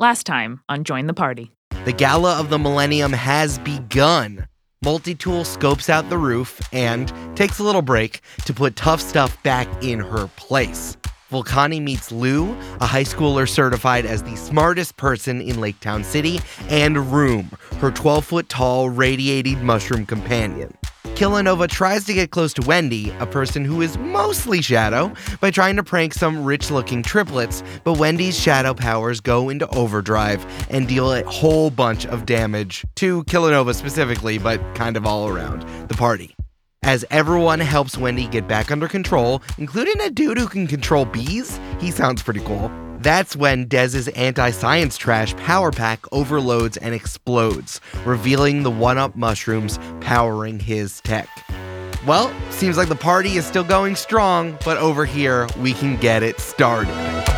Last time on Join the Party. The Gala of the Millennium has begun. Multitool scopes out the roof and takes a little break to put tough stuff back in her place. Vulcani meets Lou, a high schooler certified as the smartest person in Lake Town City, and Room, her 12 foot tall, radiating mushroom companion. Kilonova tries to get close to Wendy, a person who is mostly shadow, by trying to prank some rich looking triplets, but Wendy's shadow powers go into overdrive and deal a whole bunch of damage to Kilonova specifically, but kind of all around the party. As everyone helps Wendy get back under control, including a dude who can control bees, he sounds pretty cool. That's when Dez's anti science trash power pack overloads and explodes, revealing the one up mushrooms powering his tech. Well, seems like the party is still going strong, but over here we can get it started.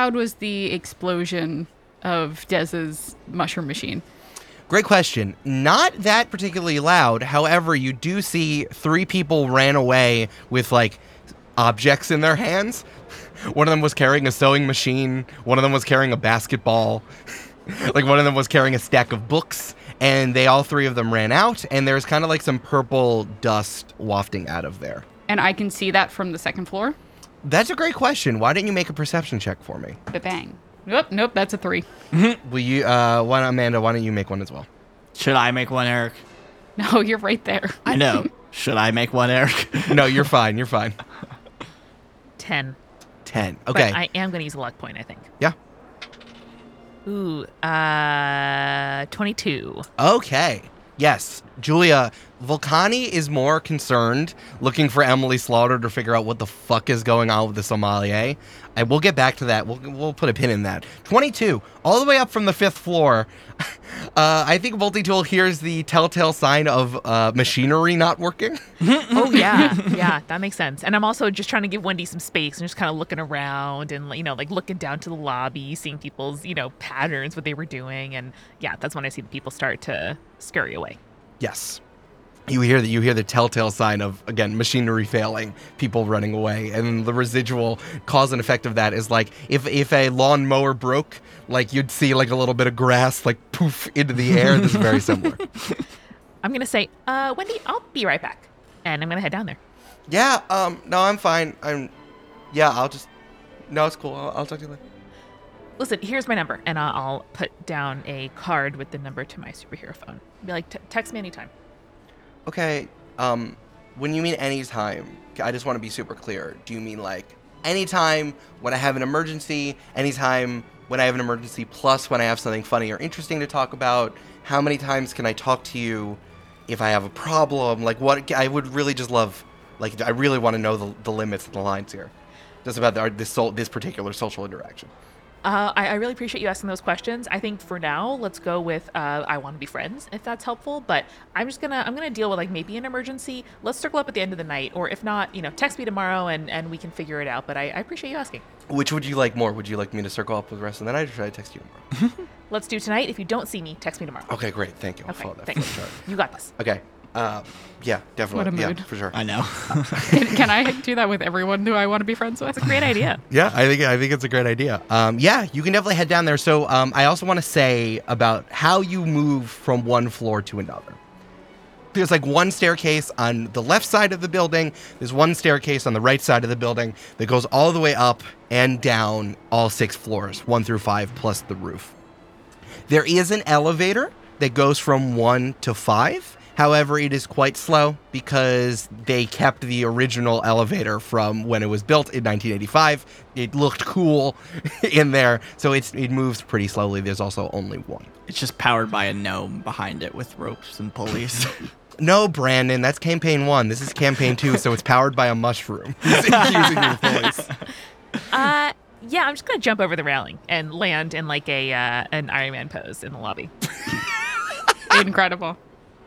Loud was the explosion of Dez's mushroom machine? Great question. Not that particularly loud. However, you do see three people ran away with like objects in their hands. One of them was carrying a sewing machine. One of them was carrying a basketball. like one of them was carrying a stack of books. And they all three of them ran out. And there's kind of like some purple dust wafting out of there. And I can see that from the second floor. That's a great question. Why didn't you make a perception check for me? But bang. Nope, nope, that's a three. Will you, uh, why, Amanda, why don't you make one as well? Should I make one, Eric? No, you're right there. I know. Should I make one, Eric? No, you're fine. You're fine. 10. 10. But Okay. I am going to use a luck point, I think. yeah. Ooh, uh, 22. Okay. Yes, Julia, Vulcani is more concerned looking for Emily Slaughter to figure out what the fuck is going on with the sommelier. And we'll get back to that. We'll, we'll put a pin in that. 22, all the way up from the fifth floor. Uh, I think Multitool hears the telltale sign of uh, machinery not working. Oh, yeah. yeah, that makes sense. And I'm also just trying to give Wendy some space and just kind of looking around and, you know, like looking down to the lobby, seeing people's, you know, patterns, what they were doing. And yeah, that's when I see the people start to scurry away. Yes. You hear that you hear the telltale sign of again machinery failing, people running away, and the residual cause and effect of that is like if if a lawnmower broke, like you'd see like a little bit of grass like poof into the air. This is very similar. I'm going to say, uh, Wendy, I'll be right back. And I'm going to head down there. yeah. Um. No, I'm fine. I'm. Yeah. I'll just. No, it's cool. I'll, I'll talk to you later. Listen, here's my number. And I'll, I'll put down a card with the number to my superhero phone. Be like, "T- text me anytime. Okay. Um. When you mean anytime, I just want to be super clear. Do you mean like anytime when I have an emergency? Anytime when I have an emergency, plus when I have something funny or interesting to talk about? How many times can I talk to you if I have a problem? Like, what? I would really just love, like, I really want to know the, the limits and the lines here. Just about the, this this particular social interaction. Uh, I, I really appreciate you asking those questions. I think for now, let's go with uh, I want to be friends, if that's helpful. But I'm just gonna I'm gonna deal with like maybe an emergency. Let's circle up at the end of the night, or if not, you know, text me tomorrow and and we can figure it out. But I, I appreciate you asking. Which would you like more? Would you like me to circle up with the rest of the night, or should I text you tomorrow? Let's do tonight. If you don't see me, text me tomorrow. okay, great. Thank you. I'll Okay, follow that thanks. You got this. Okay. Um, yeah, definitely. What a yeah, mood. for sure. I know. Can, can I do that with everyone who I want to be friends with? That's a great idea. Yeah, I think I think it's a great idea. Um, yeah, you can definitely head down there. So um, I also want to say about how you move from one floor to another. There's like one staircase on the left side of the building. There's one staircase on the right side of the building that goes all the way up and down all six floors, one through five, plus the roof. There is an elevator that goes from one to five. However, it is quite slow because they kept the original elevator from when it was built in 1985. It looked cool in there, so it's it moves pretty slowly. There's also only one. it's just powered by a gnome behind it with ropes and pulleys. No, Brandon, that's campaign one. This is campaign two, so it's powered by a mushroom. Using your voice. Uh, yeah, I'm just gonna jump over the railing and land in like a uh, an Iron Man pose in the lobby. Incredible.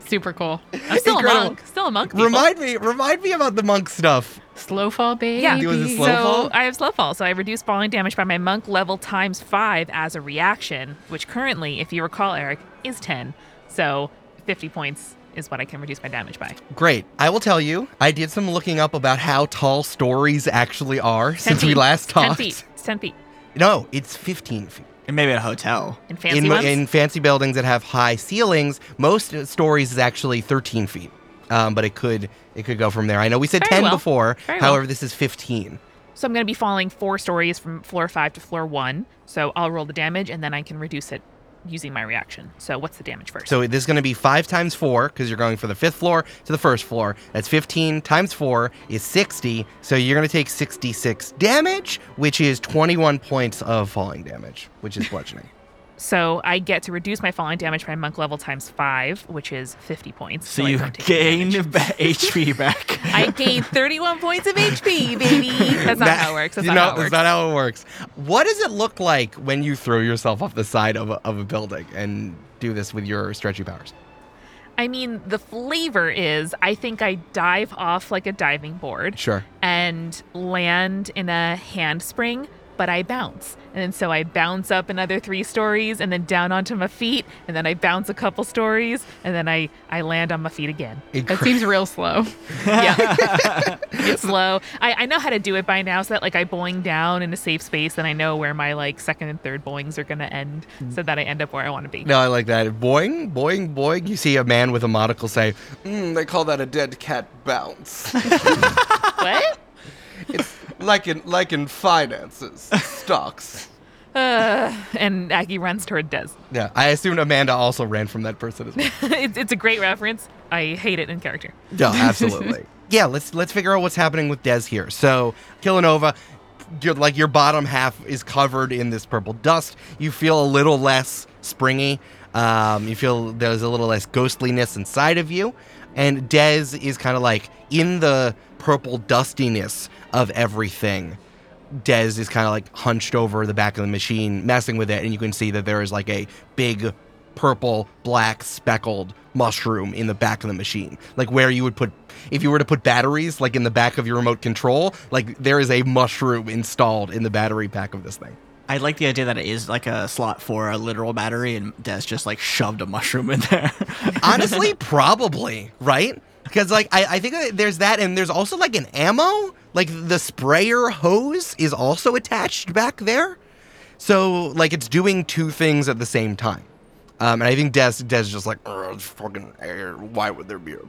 Super cool. I'm still Incredible. a monk. Still a monk. people. Remind me, remind me about the monk stuff. Slow fall, baby. Yeah. Was it slow so fall? I have slow fall, so I reduce falling damage by my monk level times five as a reaction, which currently, if you recall, Eric, is ten. So 50 points is what I can reduce my damage by. Great. I will tell you, I did some looking up about how tall stories actually are 10 since we last talked. Ten feet. It's ten feet. No, it's 15 feet. And maybe a hotel. In fancy in, ones. in fancy buildings that have high ceilings, most stories is actually 13 feet. Um, but it could it could go from there. I know we said Very 10 well. before. Very well. However, this is 15. So I'm going to be falling four stories from floor five to floor one. So I'll roll the damage and then I can reduce it using my reaction. So what's the damage first? So this is going to be 5 times 4 because you're going from the fifth floor to the first floor. That's 15 times 4 is 60. So you're going to take 66 damage, which is 21 points of falling damage, which is bludgeoning. So I get to reduce my falling damage by monk level times five, which is 50 points. So I you don't gain damage. ba- HP back. I gain 31 points of HP, baby. That's not That- how it works. That's you not know, how it that's works. not how it works. What does it look like when you throw yourself off the side of a, of a building and do this with your stretchy powers? I mean, the flavor is I think I dive off like a diving board Sure. and land in a handspring, but I bounce. And so I bounce up another three stories and then down onto my feet, and then I bounce a couple stories, and then I, I land on my feet again. That seems real slow. Yeah. it's slow. I, I know how to do it by now so that like I boing down in a safe space and I know where my like second and third boings are gonna end so that I end up where I want to be. No, I like that. Boing, boing, boing. You see a man with a monocle say, mm, they call that a dead cat bounce. What? it's like in like in finances, stocks. Uh, and Aggie runs toward Des. Yeah, I assumed Amanda also ran from that person as well. it's, it's a great reference. I hate it in character. No, absolutely. yeah, let's let's figure out what's happening with Des here. So, Kilonova, your like your bottom half is covered in this purple dust. You feel a little less springy. Um, you feel there's a little less ghostliness inside of you, and Des is kind of like in the purple dustiness of everything. Dez is kind of like hunched over the back of the machine, messing with it, and you can see that there is like a big purple, black, speckled mushroom in the back of the machine. Like where you would put, if you were to put batteries, like in the back of your remote control, like there is a mushroom installed in the battery pack of this thing. I like the idea that it is like a slot for a literal battery, and Des just like shoved a mushroom in there. Honestly, probably, right? Because like I, I think there's that, and there's also like an ammo, like the sprayer hose is also attached back there. So like it's doing two things at the same time. Um, and I think Des Des is just like "Ugh, it's fucking air. Why would there be a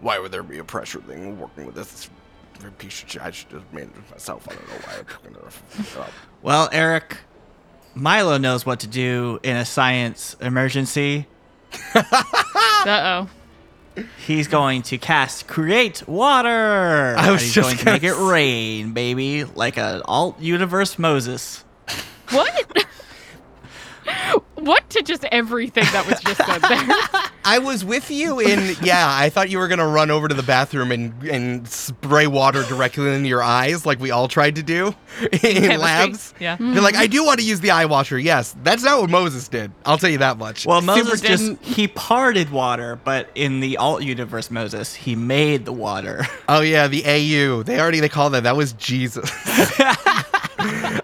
why would there be a pressure thing working with this piece of shit? I should just manage it myself. I don't know why. I'm fucking it up." well, Eric, Milo knows what to do in a science emergency. Uh oh. He's going to cast create water. I was and he's just going to gonna make it rain, baby, like an alt universe Moses. What? What to just everything that was just said there? I was with you in yeah. I thought you were gonna run over to the bathroom and and spray water directly into your eyes, like we all tried to do in Chemistry. labs. Yeah. You're like, I do want to use the eye washer. Yes, that's not what Moses did. I'll tell you that much. Well, Super Moses just didn't- he parted water, but in the alt universe Moses, he made the water. oh yeah, the AU. They already they call that. That was Jesus.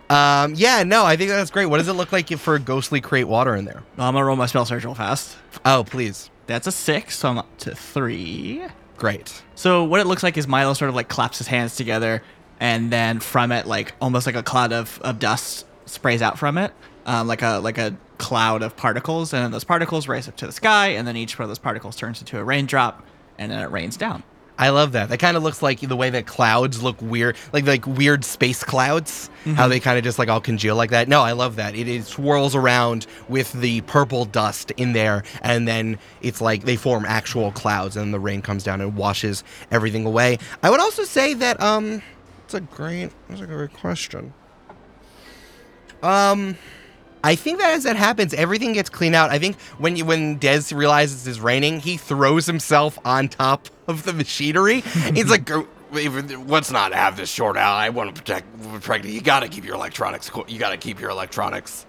um, yeah, no, I think that's great. What does it look like for a ghostly create water in there? I'm gonna roll my spell surge real fast. Oh, please. That's a six, so I'm up to three. Great. So what it looks like is Milo sort of like claps his hands together, and then from it, like almost like a cloud of, of dust sprays out from it, um, like a like a cloud of particles, and then those particles race up to the sky, and then each one of those particles turns into a raindrop, and then it rains down. I love that. That kind of looks like the way that clouds look weird, like like weird space clouds. How they kind of just like all congeal like that. No, I love that. It, it swirls around with the purple dust in there, and then it's like they form actual clouds, and the rain comes down and washes everything away. I would also say that um, it's a great, that's a great question. Um. I think that as that happens, everything gets cleaned out. I think when you, when Des realizes it's raining, he throws himself on top of the machinery. He's like, "Let's not have this short out. I want to protect protect. You got to keep your electronics. co- You got to keep your electronics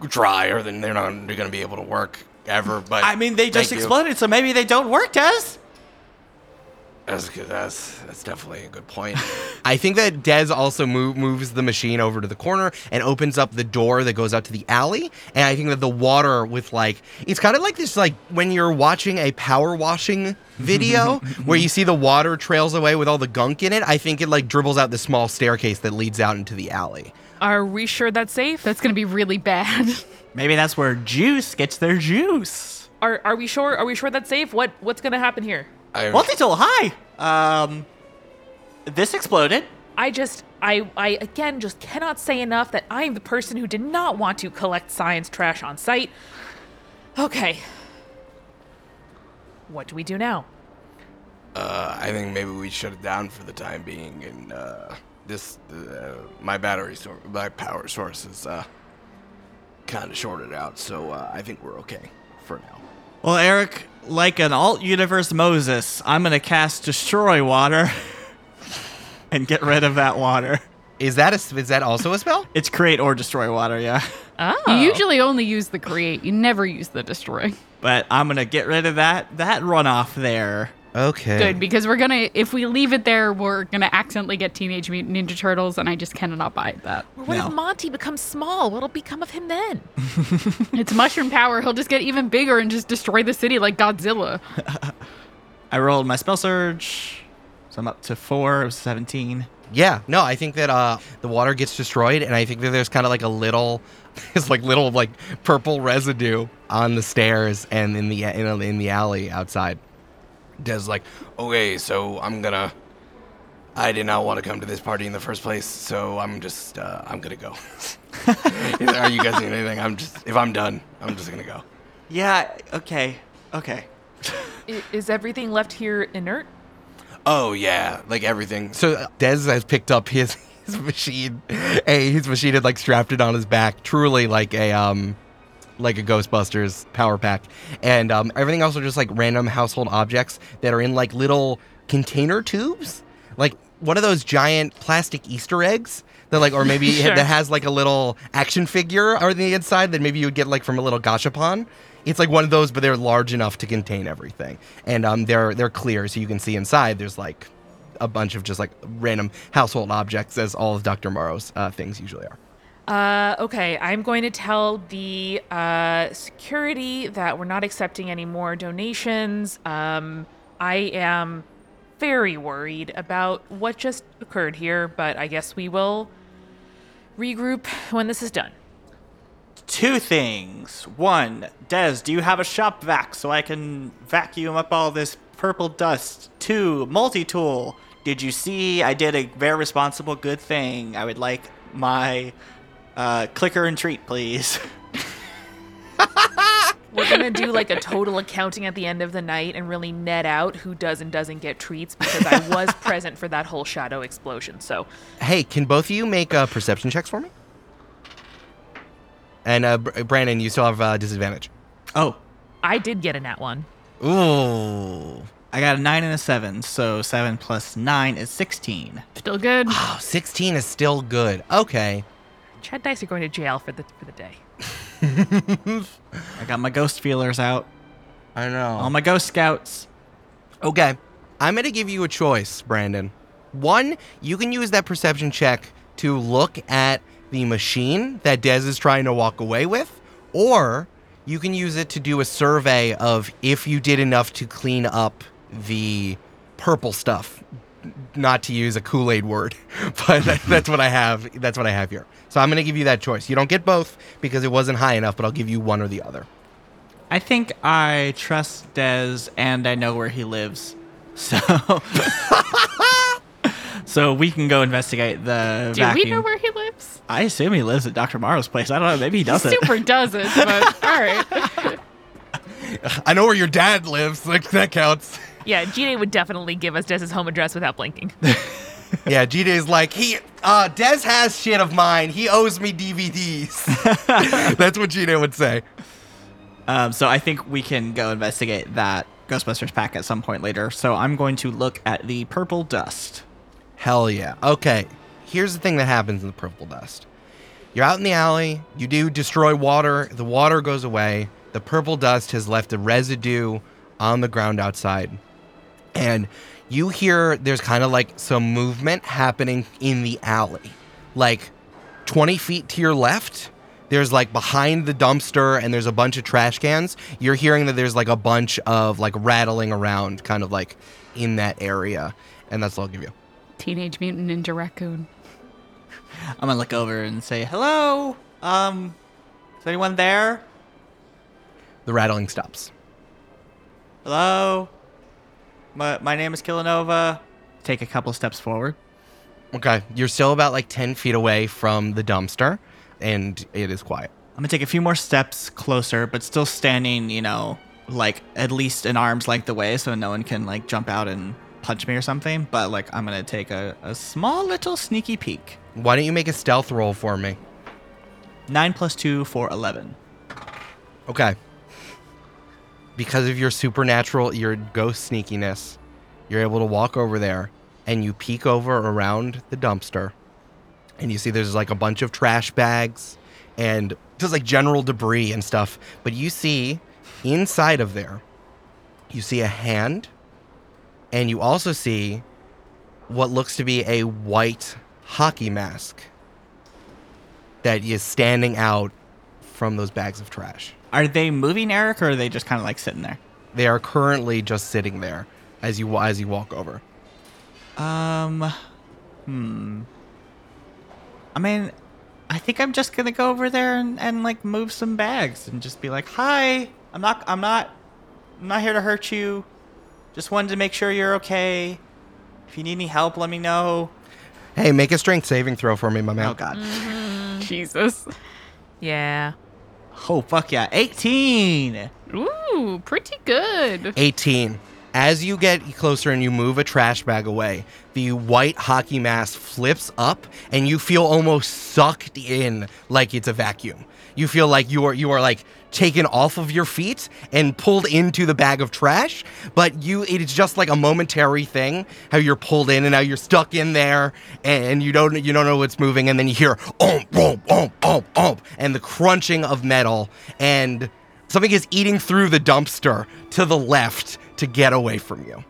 dry, or then they're not going to be able to work." ever. But I mean, they just exploded, so maybe they don't work, Des. That's good. That's that's definitely a good point. I think that Dez also move, moves the machine over to the corner and opens up the door that goes out to the alley. And I think that the water with like it's kind of like this like when you're watching a power washing video where you see the water trails away with all the gunk in it. I think it like dribbles out the small staircase that leads out into the alley. Are we sure that's safe? That's gonna be really bad. Maybe that's where juice gets their juice. Are are we sure? Are we sure that's safe? What what's gonna happen here? I, Multi-tool, hi. Um, this exploded. I just I I again just cannot say enough that I am the person who did not want to collect science trash on site. Okay. What do we do now? Uh, I think maybe we shut it down for the time being, and uh, this uh, my battery source, my power source is uh, kind of shorted out, so uh, I think we're okay for now. Well, Eric, like an alt universe Moses, I'm gonna cast destroy water and get rid of that water. Is that a, is that also a spell? It's create or destroy water, yeah. Oh. You usually only use the create. You never use the destroy. But I'm gonna get rid of that that runoff there. Okay. Good because we're gonna if we leave it there, we're gonna accidentally get Teenage Mutant Ninja Turtles, and I just cannot buy that. Or what No. if Monty becomes small? What'll become of him then? It's mushroom power. He'll just get even bigger and just destroy the city like Godzilla. I rolled my spell surge, so I'm up to four. It was 17. Yeah, no, I think that uh, the water gets destroyed, and I think that there's kind of like a little, it's like little like purple residue on the stairs and in the in, in the alley outside. Des like, okay, so I'm gonna. I did not want to come to this party in the first place, so I'm just uh, I'm gonna go. Are you guys doing anything? I'm just if I'm done, I'm just gonna go. Yeah. Okay. Okay. Is everything left here inert? Oh yeah, like everything. So uh, Dez has picked up his his machine, a his machine had like strapped it on his back, truly like a um like a Ghostbusters power pack, and um everything else are just like random household objects that are in like little container tubes, like one of those giant plastic Easter eggs. That like, or maybe Sure. that has like a little action figure on the inside that maybe you would get like from a little gashapon. It's like one of those, but they're large enough to contain everything, and um, they're they're clear, so you can see inside. There's like a bunch of just like random household objects, as all of Dr. Morrow's uh, things usually are. Uh, okay, I'm going to tell the uh, security that we're not accepting any more donations. Um, I am very worried about what just occurred here, but I guess we will regroup when this is done. Two things. One, Des, do you have a shop vac so I can vacuum up all this purple dust? Two, multi tool. Did you see I did a very responsible good thing? I would like my uh, clicker and treat, please. We're gonna do like a total accounting at the end of the night and really net out who does and doesn't get treats because I was present for that whole shadow explosion. So Hey, can both of you make uh, perception checks for me? And uh, Br- Brandon, you still have uh, disadvantage. Oh, I did get a nat one. Ooh. I got a 9 and a 7, so 7 plus 9 is 16. Still good. Oh, 16 is still good. Okay. Chad Dice are going to jail for the for the day. I got my ghost feelers out. I know. All my ghost scouts. Okay. I'm going to give you a choice, Brandon. One, you can use that perception check to look at the machine that Dez is trying to walk away with, or you can use it to do a survey of if you did enough to clean up the purple stuff. Not to use a Kool-Aid word, but that- that's what I have. That's what I have here. So I'm going to give you that choice. You don't get both because it wasn't high enough, but I'll give you one or the other. I think I trust Dez and I know where he lives. So So we can go investigate the Do vacuum. we know where he lives? I assume he lives at Dr. Morrow's place. I don't know. Maybe he doesn't. Super doesn't, but all right. I know where your dad lives. Like that counts. Yeah, Gina would definitely give us Des's home address without blinking. Yeah, G Day's like, he, uh, Dez has shit of mine. He owes me DVDs. That's what G Day would say. Um, so I think we can go investigate that Ghostbusters pack at some point later. So I'm going to look at the purple dust. Hell yeah. Okay, here's the thing that happens in the purple dust. You're out in the alley, you do destroy water, the water goes away, The purple dust has left a residue on the ground outside. And you hear there's kind of like some movement happening in the alley. Like 20 feet to your left, there's like behind the dumpster and there's a bunch of trash cans. You're hearing that there's like a bunch of like rattling around kind of like in that area. And that's all I'll give you. Teenage Mutant Ninja Raccoon. I'm gonna look over and say, "Hello, um, is anyone there? The rattling stops. Hello, my my name is Kilonova." Take a couple steps forward. Okay. You're still about like 10 feet away from the dumpster and it is quiet. I'm gonna take a few more steps closer, but still standing, you know, like at least an arm's length away, so no one can like jump out and punch me or something. But like, I'm gonna take a, a small little sneaky peek. Why don't you make a stealth roll for me? Nine plus two for eleven. Okay. Because of your supernatural, your ghost sneakiness, you're able to walk over there and you peek over around the dumpster and you see there's like a bunch of trash bags and just like general debris and stuff. But you see inside of there, you see a hand and you also see what looks to be a white hockey mask that is standing out from those bags of trash. Are they moving, Eric, or are they just kind of like sitting there? They are currently just sitting there as you as you walk over. Um, hmm. I mean, I think I'm just gonna go over there and, and like move some bags and just be like, "Hi, I'm not, I'm not, I'm not here to hurt you. Just wanted to make sure you're okay. If you need any help, let me know." Hey, make a strength saving throw for me, my man. Oh God. Jesus. Yeah. Oh fuck yeah, 18. Ooh, pretty good. 18. As you get closer and you move a trash bag away, the white hockey mask flips up and you feel almost sucked in like it's a vacuum. You feel like you are you are like taken off of your feet and pulled into the bag of trash, but you it's just like a momentary thing how you're pulled in and now you're stuck in there and you don't you don't know what's moving and then you hear om om om om om and the crunching of metal and something is eating through the dumpster to the left to get away from you.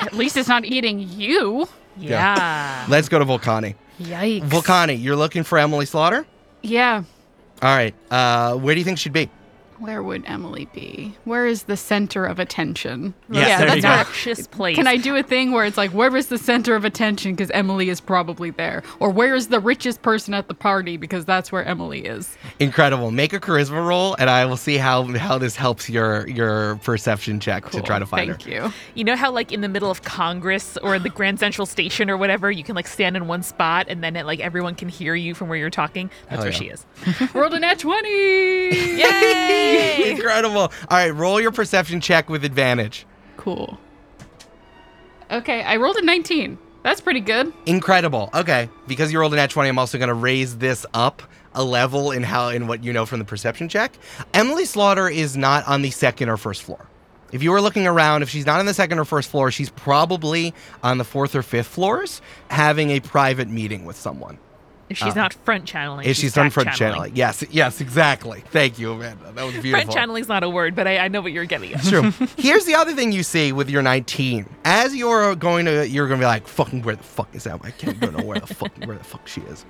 At least it's not eating you. Yeah. Let's go to Vulcani. Yikes. Vulcani, you're looking for Emily Slaughter? Yeah. All right. Uh, where do you think she'd be? Where would Emily be? Where is the center of attention? Yeah, there that's you go. where. Precious place. Can I do a thing where it's like, where is the center of attention? Because Emily is probably there. Or where is the richest person at the party? Because that's where Emily is. Incredible. Make a charisma roll, and I will see how how this helps your your perception check to try to find Thank her. you. You know how like in the middle of Congress or the Grand Central Station or whatever, you can like stand in one spot and then it, like everyone can hear you from where you're talking. That's Hell where yeah. she is. Rolled a nat 20. Yay! Incredible. All right, roll your perception check with advantage. Cool. Okay, I rolled a 19. That's pretty good. Incredible. Okay, because you rolled an at 20, I'm also going to raise this up a level in how in what you know from the perception check. Emily Slaughter is not on the second or first floor. If you were looking around, if she's not on the second or first floor, she's probably on the fourth or fifth floors having a private meeting with someone. If she's not front channeling, If she's done back front channeling. Yes, yes, exactly. Thank you, Amanda. That was beautiful. Front channeling's not a word, but I, I know what you're getting at. True. Here's the other thing you see with your 19. As you're going to, you're going to be like, fucking, where the fuck is that? I can't don't know where the fuck, where the fuck she is.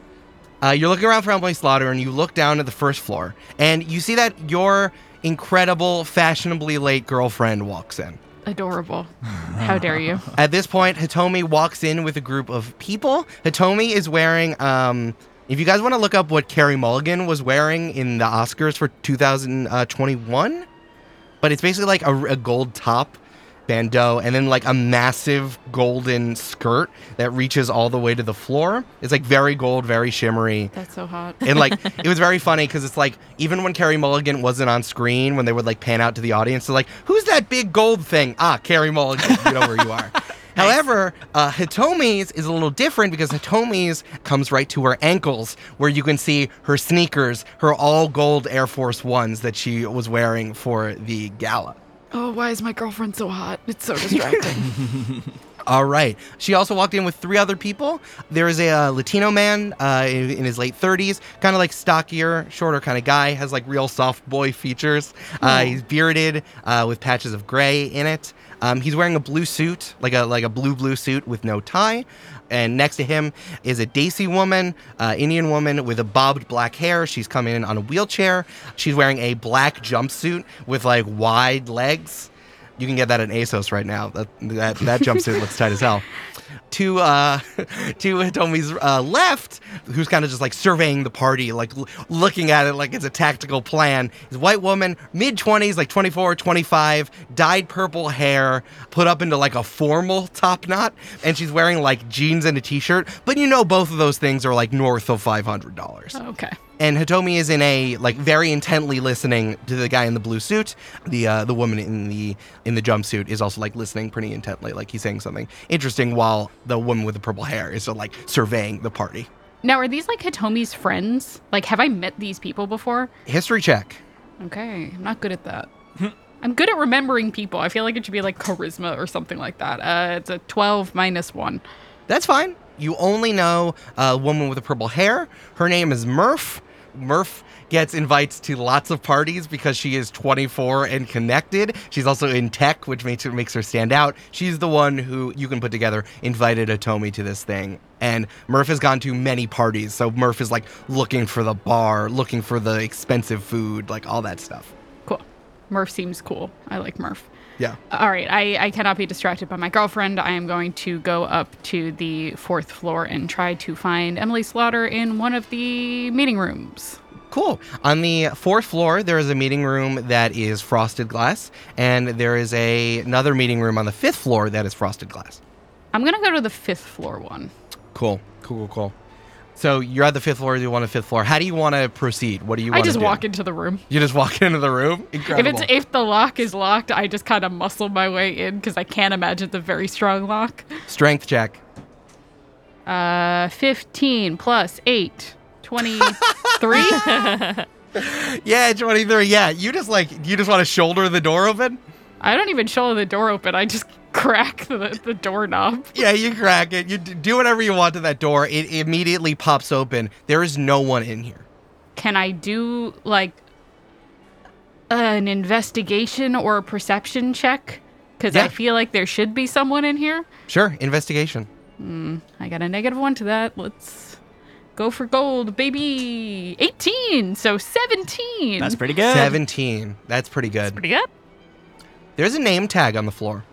Uh, you're looking around for Emily Slaughter, and you look down at the first floor, and you see that your incredible, fashionably late girlfriend walks in. Adorable. How dare you? At this point, Hitomi walks in with a group of people. Hitomi is wearing, um, if you guys want to look up what Carey Mulligan was wearing in the Oscars for 2021, but it's basically like a, a gold top bandeau and then like a massive golden skirt that reaches all the way to the floor. It's like very gold, very shimmery. That's so hot. And like it was very funny because it's like even when Carey Mulligan wasn't on screen, when they would like pan out to the audience, they're like, "Who's that big gold thing?" Ah, Carey Mulligan. You know where you are. However, uh, Hitomi's is a little different because Hitomi's comes right to her ankles, where you can see her sneakers, her all gold Air Force Ones that she was wearing for the gala. Oh, why is my girlfriend so hot? It's so distracting. All right. She also walked in with three other people. There is a uh, Latino man uh, in, in his late 30s, kind of like stockier, shorter kind of guy, has like real soft boy features. Uh, he's bearded uh, with patches of gray in it. Um, he's wearing a blue suit, like a like a blue blue suit with no tie. And next to him is a Desi woman, uh, Indian woman with a bobbed black hair. She's coming in on a wheelchair. She's wearing a black jumpsuit with like wide legs. You can get that at ASOS right now. That that, that jumpsuit looks tight as hell. To uh, to Hitomi's uh, left, who's kind of just like surveying the party, like l- looking at it like it's a tactical plan, is a white woman, mid 20s, like 24, 25, dyed purple hair, put up into like a formal top knot, and she's wearing like jeans and a t-shirt. But you know both of those things are like north of $500 Okay. And Hitomi is in a like very intently listening to the guy in the blue suit. The uh, the woman in the in the jumpsuit is also like listening pretty intently, like he's saying something interesting, while the woman with the purple hair is uh, like surveying the party. Now, are these like Hitomi's friends? Like, have I met these people before? History check. Okay, I'm not good at that. I'm good at remembering people. I feel like it should be like charisma or something like that. Uh, it's a 12 minus 1. That's fine. You only know a woman with the purple hair. Her name is Murph. Murph gets invites to lots of parties because she is 24 and connected. She's also in tech, which makes her makes her stand out. She's the one who you can put together invited Hitomi to this thing. And Murph has gone to many parties, so Murph is like looking for the bar, looking for the expensive food, like all that stuff. Cool. Murph seems cool. I like Murph. Yeah. All right, I, I cannot be distracted by my girlfriend. I am going to go up to the fourth floor and try to find Emily Slaughter in one of the meeting rooms. Cool. On the fourth floor, there is a meeting room that is frosted glass, and there is a another meeting room on the fifth floor that is frosted glass. I'm going to go to the fifth floor one. Cool. Cool. Cool. Cool. So you're at the fifth floor. You want the fifth floor. How do you want to proceed? What do you I want to just do? walk into the room. You just walk into the room. Incredible. If it's if the lock is locked, I just kind of muscle my way in because I can't imagine the very strong lock. Strength check. Uh, 15 plus 8, 23. Yeah, 23. Yeah, you just like you just want to shoulder the door open. I don't even shoulder the door open. I just crack the, the doorknob. Yeah, you crack it. You do whatever you want to that door. It immediately pops open. There is no one in here. Can I do like an investigation or a perception check? Because Yeah. I feel like there should be someone in here. Sure. Investigation. Hmm, I got a negative one to that. Let's go for gold, baby. 18, so 17. That's pretty good. 17. That's pretty good. Pretty good. There's a name tag on the floor.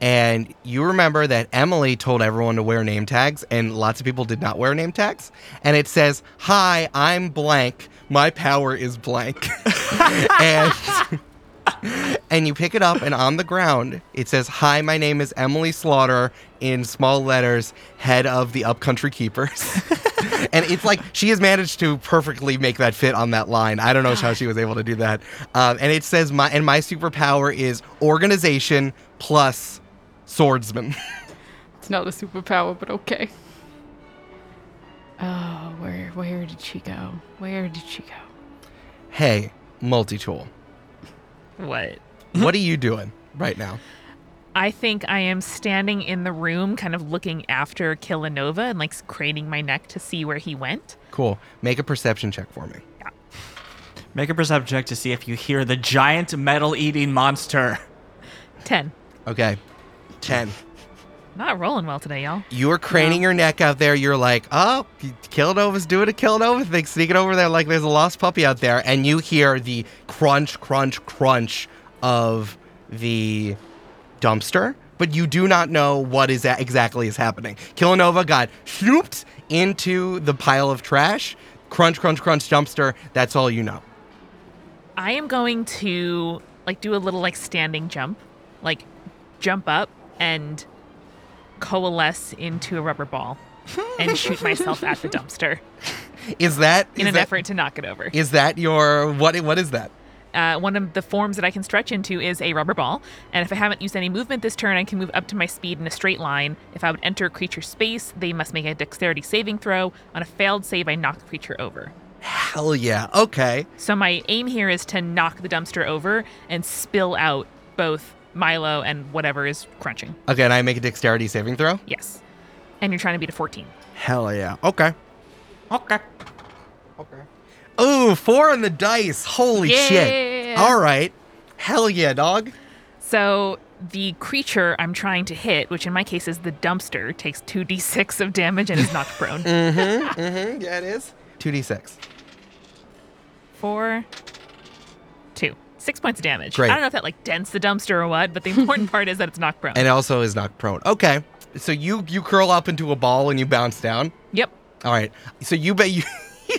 And you remember that Emily told everyone to wear name tags, and lots of people did not wear name tags. And it says, Hi, I'm blank. My power is blank. and, and you pick it up, and on the ground, it says, Hi, my name is Emily Slaughter, in small letters, head of the Upcountry Keepers. and it's like she has managed to perfectly make that fit on that line. I don't know how she was able to do that. Um, and it says my and my superpower is organization plus swordsman. It's not a superpower, but okay. Oh, where where did she go? Where did she go? hey, multi tool, What? what are you doing right now? I think I am standing in the room, kind of looking after Kilonova and like craning my neck to see where he went. Cool. Make a perception check for me. Yeah. Make a perception check to see if you hear the giant metal eating monster. 10. Okay. Ten. Not rolling well today, y'all. You're craning your neck out there. You're like, oh, Kilonova's doing a Kilonova thing, sneaking over there like there's a lost puppy out there. And you hear the crunch, crunch, crunch of the dumpster, but you do not know what is that exactly is happening. Killanova got swooped into the pile of trash. Crunch, crunch, crunch dumpster. That's all you know. I am going to like do a little like standing jump, like jump up and coalesce into a rubber ball and shoot myself at the dumpster Is that in is an that- effort to knock it over. Is that your what? What is that? Uh, one of the forms that I can stretch into is a rubber ball, and if I haven't used any movement this turn, I can move up to my speed in a straight line. If I would enter a creature's space, they must make a dexterity saving throw. On a failed save, I knock the creature over. Hell yeah. Okay. So my aim here is to knock the dumpster over and spill out both Milo and whatever is crunching. Okay, and I make a dexterity saving throw. Yes. And you're trying to beat a 14. Hell yeah. Okay. Okay. Okay. Ooh, four on the dice. Holy shit. All right. Hell yeah, dog. So the creature I'm trying to hit, which in my case is the dumpster, takes 2d6 of damage and is knocked prone. Mm-hmm. Yeah, it is. 2d6. Four, two. Six points of damage. Great. I don't know if that like dents the dumpster or what, but the important part is that it's knocked prone. And it also is knocked prone. Okay. So you you curl up into a ball and you bounce down. yep. All right. So you bet you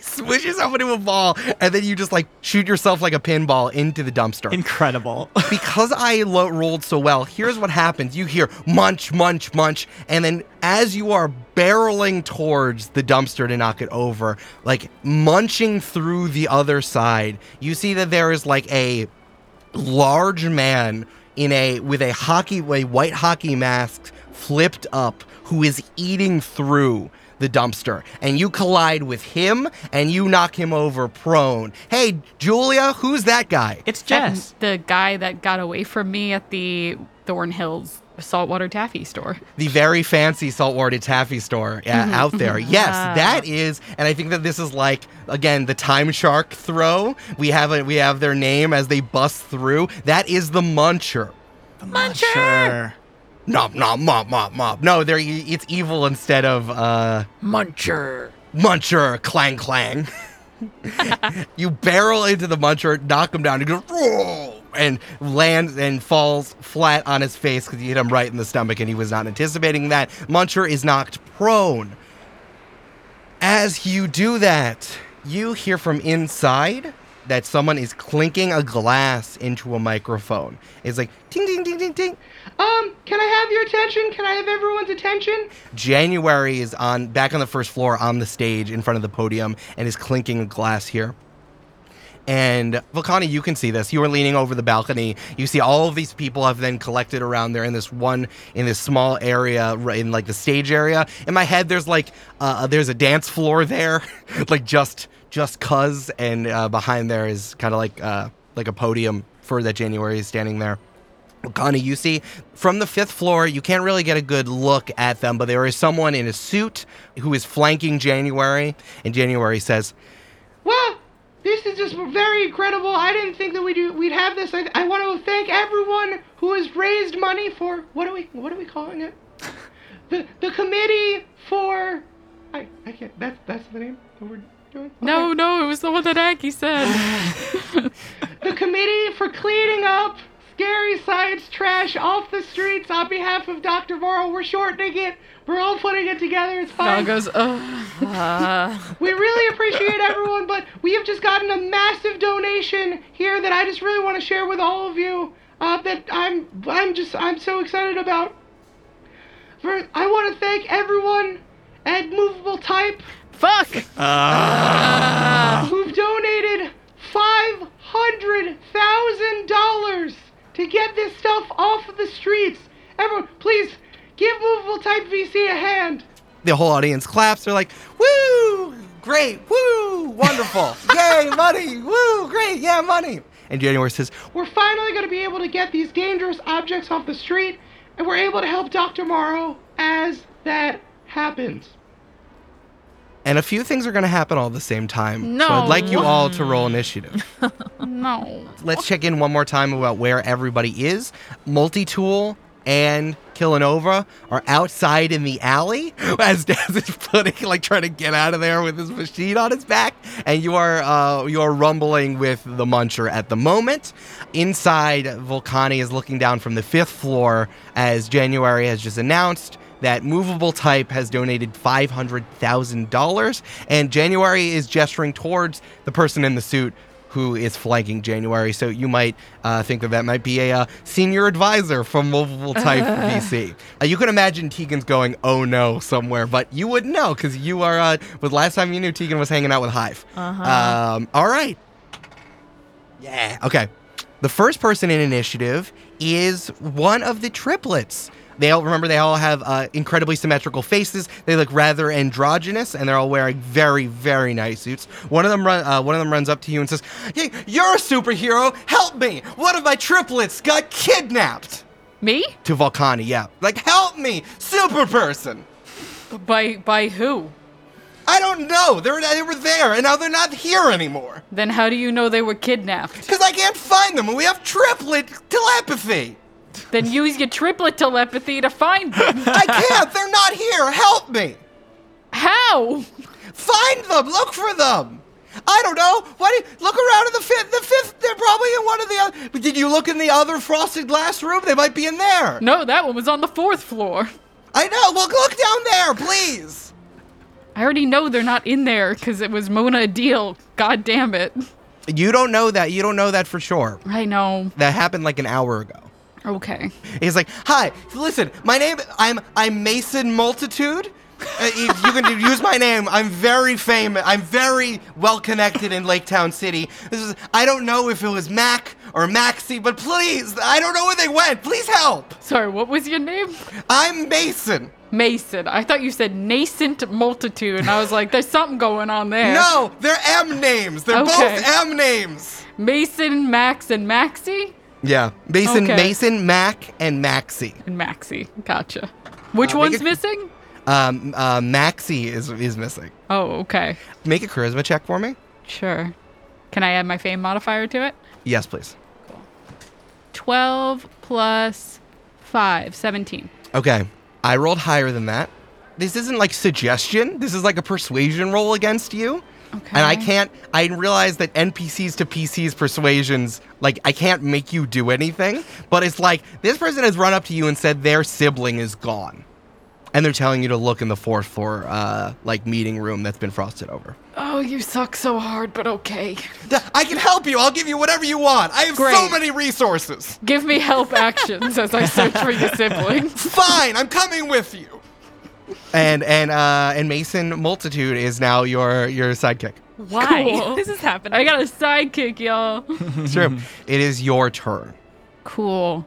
swishes up into a ball and then you just like shoot yourself like a pinball into the dumpster. Incredible. because I lo- rolled so well, here's what happens. You hear munch, munch, munch, and then as you are barreling towards the dumpster to knock it over, like munching through the other side, you see that there is like a large man in a with a hockey a white hockey mask flipped up who is eating through the dumpster and you collide with him and you knock him over prone. Hey, Julia, who's that guy? It's That- Jess. the guy that got away from me at the Thorn Hills saltwater taffy store. the very fancy saltwater taffy store uh, out there. Yes, that is, and I think that this is like again the time shark throw. We have a we have their name as they bust through. That is the muncher. Sure. Nom nom mop mop mop. No, they're it's evil instead of uh Muncher. muncher clang clang. you barrel into the muncher, knock him down, he goes and lands and falls flat on his face because you hit him right in the stomach and he was not anticipating that. Muncher is knocked prone. As you do that, you hear from inside that someone is clinking a glass into a microphone. It's like ding ding ding ding ding. Um, can I have your attention? Can I have everyone's attention? January is on back on the first floor on the stage in front of the podium and is clinking glass here. And Vulcani, you can see this. You are leaning over the balcony. You see all of these people have then collected around there in this one in this small area in like the stage area. In my head, there's like uh, there's a dance floor there, like just just cuz, and uh, behind there is kind of like uh, like a podium for that January is standing there. Connie, you see from the fifth floor, you can't really get a good look at them, but there is someone in a suit who is flanking January, and January says, Well, this is just very incredible. I didn't think that we'd do, we'd have this. I, I want to thank everyone who has raised money for what are we what are we calling it? The the committee for I I can't. That's that's the name that we're doing. No, Okay. no, it was the one that Aggie said. The committee for cleaning up scary science trash off the streets on behalf of Dr. Morrow. We're shortening it. We're all putting it together. It's Dog fine. goes, ugh. We really appreciate everyone, but we have just gotten a massive donation here that I just really want to share with all of you. Uh, that I'm, I'm just, I'm so excited about. For, I want to thank everyone at Movable Type Fuck! who've donated five hundred thousand dollars to get this stuff off of the streets. Everyone, please give Movable Type VC a hand. the whole audience claps. They're like, woo, great, woo, wonderful, yay, money, woo, great, yeah, money. And January says, We're finally going to be able to get these dangerous objects off the street, and we're able to help Dr. Morrow as that happens. And a few things are going to happen all at the same time. So No. I'd like you all to roll initiative. No. Let's check in one more time about where everybody is. Multi Tool and Kilonova are outside in the alley as Daz is putting like trying to get out of there with his machine on his back, and you are uh, you are rumbling with the Muncher at the moment. Inside, Vulcani is looking down from the fifth floor as January has just announced that Movable Type has donated $500,000, and January is gesturing towards the person in the suit who is flanking January. So you might uh, think that that might be a uh, senior advisor from Movable Type VC. Uh, you can imagine Tegan's going, oh no, somewhere, but you wouldn't know because you are, uh, last time you knew Tegan was hanging out with Hive. Uh Um, all right. Yeah. Okay. The first person in initiative is one of the triplets. They all remember they all have uh, incredibly symmetrical faces. They look rather androgynous, and they're all wearing very, very nice suits. One of them run, uh, one of them runs up to you and says, "Hey, you're a superhero. Help me! One of my triplets got kidnapped." Me? To Vulcani, yeah, like help me, super person. By by who? I don't know. They're, they were there, and now they're not here anymore. Then how do you know they were kidnapped? Because I can't find them, and we have triplet telepathy. Then use your triplet telepathy to find them. I can't. They're not here. Help me. How? Find them. Look for them. I don't know. Why? Do you, look around in the fifth. The fifth. They're probably in one of the other. But did you look in the other frosted glass room? They might be in there. No, that one was on the fourth floor. I know. Well, look down there, please. I already know they're not in there because it was Mona Deal. God damn it. You don't know that. You don't know that for sure. I know. That happened like an hour ago. Okay. He's like, "Hi, listen, my name I'm I'm Mason Multitude. Uh, you, you can use my name. I'm very famous. I'm very well connected in Lake Town City. This is I don't know if it was Mac or Maxie, but please, I don't know where they went. Please help. Sorry, what was your name? I'm Mason. Mason. I thought you said nascent multitude, and I was like, there's something going on there. No, they're M names. They're Okay. both M names. Mason, Max, and Maxie? Yeah, Mason, Okay. Mason, Mac, and Maxie. And Maxie. Gotcha. Which Uh, make one's it- missing? Um, uh, Maxie is is missing. Oh, okay. Make a charisma check for me. Sure. Can I add my fame modifier to it? Yes, please. 12 plus 5, 17. Okay. I rolled higher than that. This isn't like suggestion. This is like a persuasion roll against you. Okay. And I can't I realize that NPCs to PCs persuasions like I can't make you do anything, but it's like this person has run up to you and said their sibling is gone. And they're telling you to look in the fourth floor uh like meeting room that's been frosted over. Oh, you suck so hard, but okay. I can help you. I'll give you whatever you want. I have so many resources. Give me help actions as I search for your siblings. Fine, I'm coming with you. And and uh and Mason Multitude is now your your sidekick. Why? Cool. This is happening. I got a sidekick, y'all. Sure. it is your turn. Cool.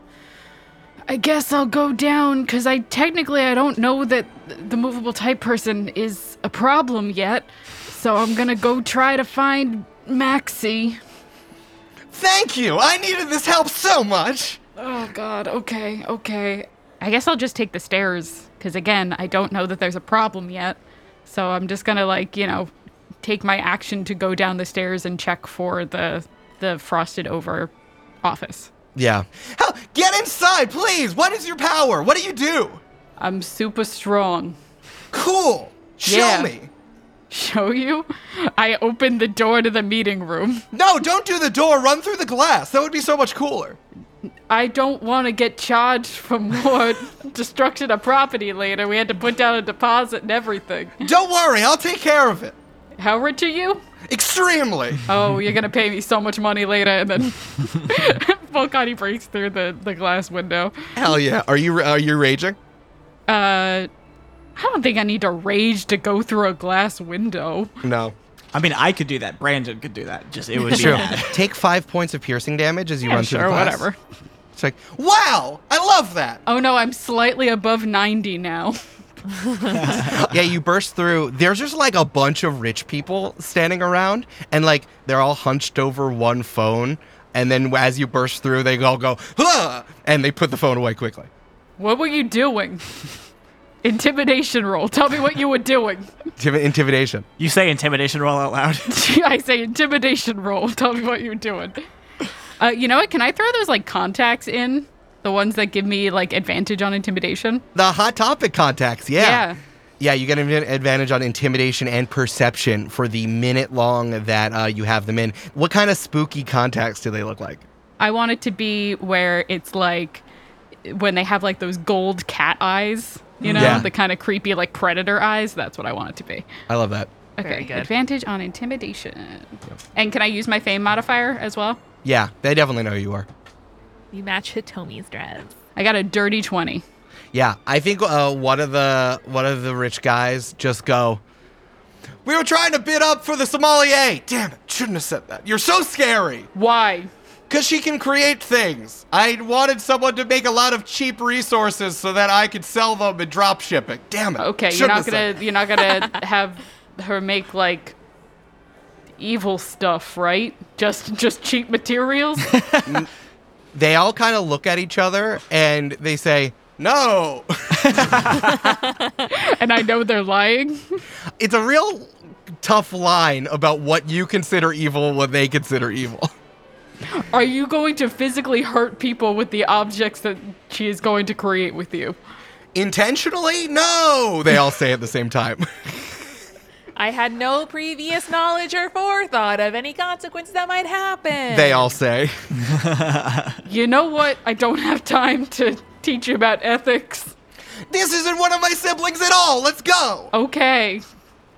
I guess I'll go down because I technically I don't know that the movable type person is a problem yet. So I'm gonna go try to find Maxie. Thank you. I needed this help so much. Oh god, okay, okay. I guess I'll just take the stairs because again, I don't know that there's a problem yet. So I'm just gonna like, you know, take my action to go down the stairs and check for the the frosted over office. Yeah. Hell, get inside, please. What is your power? What do you do? I'm super strong. Cool. Show Yeah. me. Show you? I opened the door to the meeting room. No, don't do the door. Run through the glass. That would be so much cooler. I don't want to get charged for more destruction of property later. We had to put down a deposit and everything. Don't worry. I'll take care of it. How rich are you? Extremely. Oh, you're gonna pay me so much money later, and then Vulcani breaks through the, the glass window. Hell yeah. Are you are you raging? Uh, I don't think I need to rage to go through a glass window. No. I mean, I could do that. Brandon could do that. Just it would be True. bad. Take five points of piercing damage as you Yeah, run through sure, the glass. whatever. It's like, wow, I love that. Oh no, I'm slightly above 90 now. yeah, you burst through. There's just like a bunch of rich people standing around, and like they're all hunched over one phone. And then as you burst through, they all go, huh! and they put the phone away quickly. What were you doing? Intimidation roll. Tell me what you were doing. Intim- Intimidation. You say intimidation roll out loud. I say intimidation roll. Tell me what you're doing. Uh, you know what? Can I throw those like contacts in? The ones that give me like advantage on intimidation? The hot topic contacts, yeah. Yeah. Yeah, you get an advantage on intimidation and perception for the minute long that uh, you have them in. What kind of spooky contacts do they look like? I want it to be where it's like when they have like those gold cat eyes, you know, Yeah. the kind of creepy like predator eyes. That's what I want it to be. I love that. Okay, Very good. advantage on intimidation. And can I use my fame modifier as well? Yeah, they definitely know who you are. You match Hitomi's dress. I got a dirty 20. Yeah, I think uh, one of the one of the rich guys just go. We were trying to bid up for the sommelier. Damn it! Shouldn't have said that. You're so scary. Why? Because she can create things. I wanted someone to make a lot of cheap resources so that I could sell them and drop shipping. Damn it. Okay, you're not gonna you're not gonna have her make like evil stuff, right? Just just cheap materials. They all kind of look at each other and they say, No. and I know they're lying. it's a real tough line about what you consider evil what they consider evil. Are you going to physically hurt people with the objects that she is going to create with you? Intentionally? No, they all say at the same time. I had no previous knowledge or forethought of any consequences that might happen. they all say. You know what? I don't have time to teach you about ethics. This isn't one of my siblings at all. Let's go. Okay.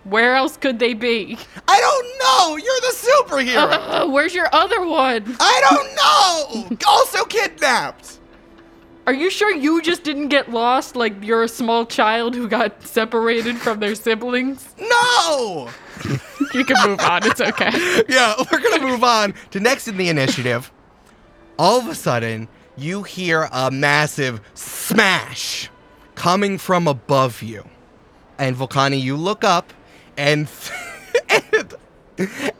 Where else could they be? I don't know. You're the superhero. Uh, where's your other one? I don't know. Also kidnapped. Are you sure you just didn't get lost like you're a small child who got separated from their siblings? No. You can move on. It's okay. Yeah, we're gonna move on to next in the initiative. All of a sudden, you hear a massive smash coming from above you. And Vulcani, you look up and, and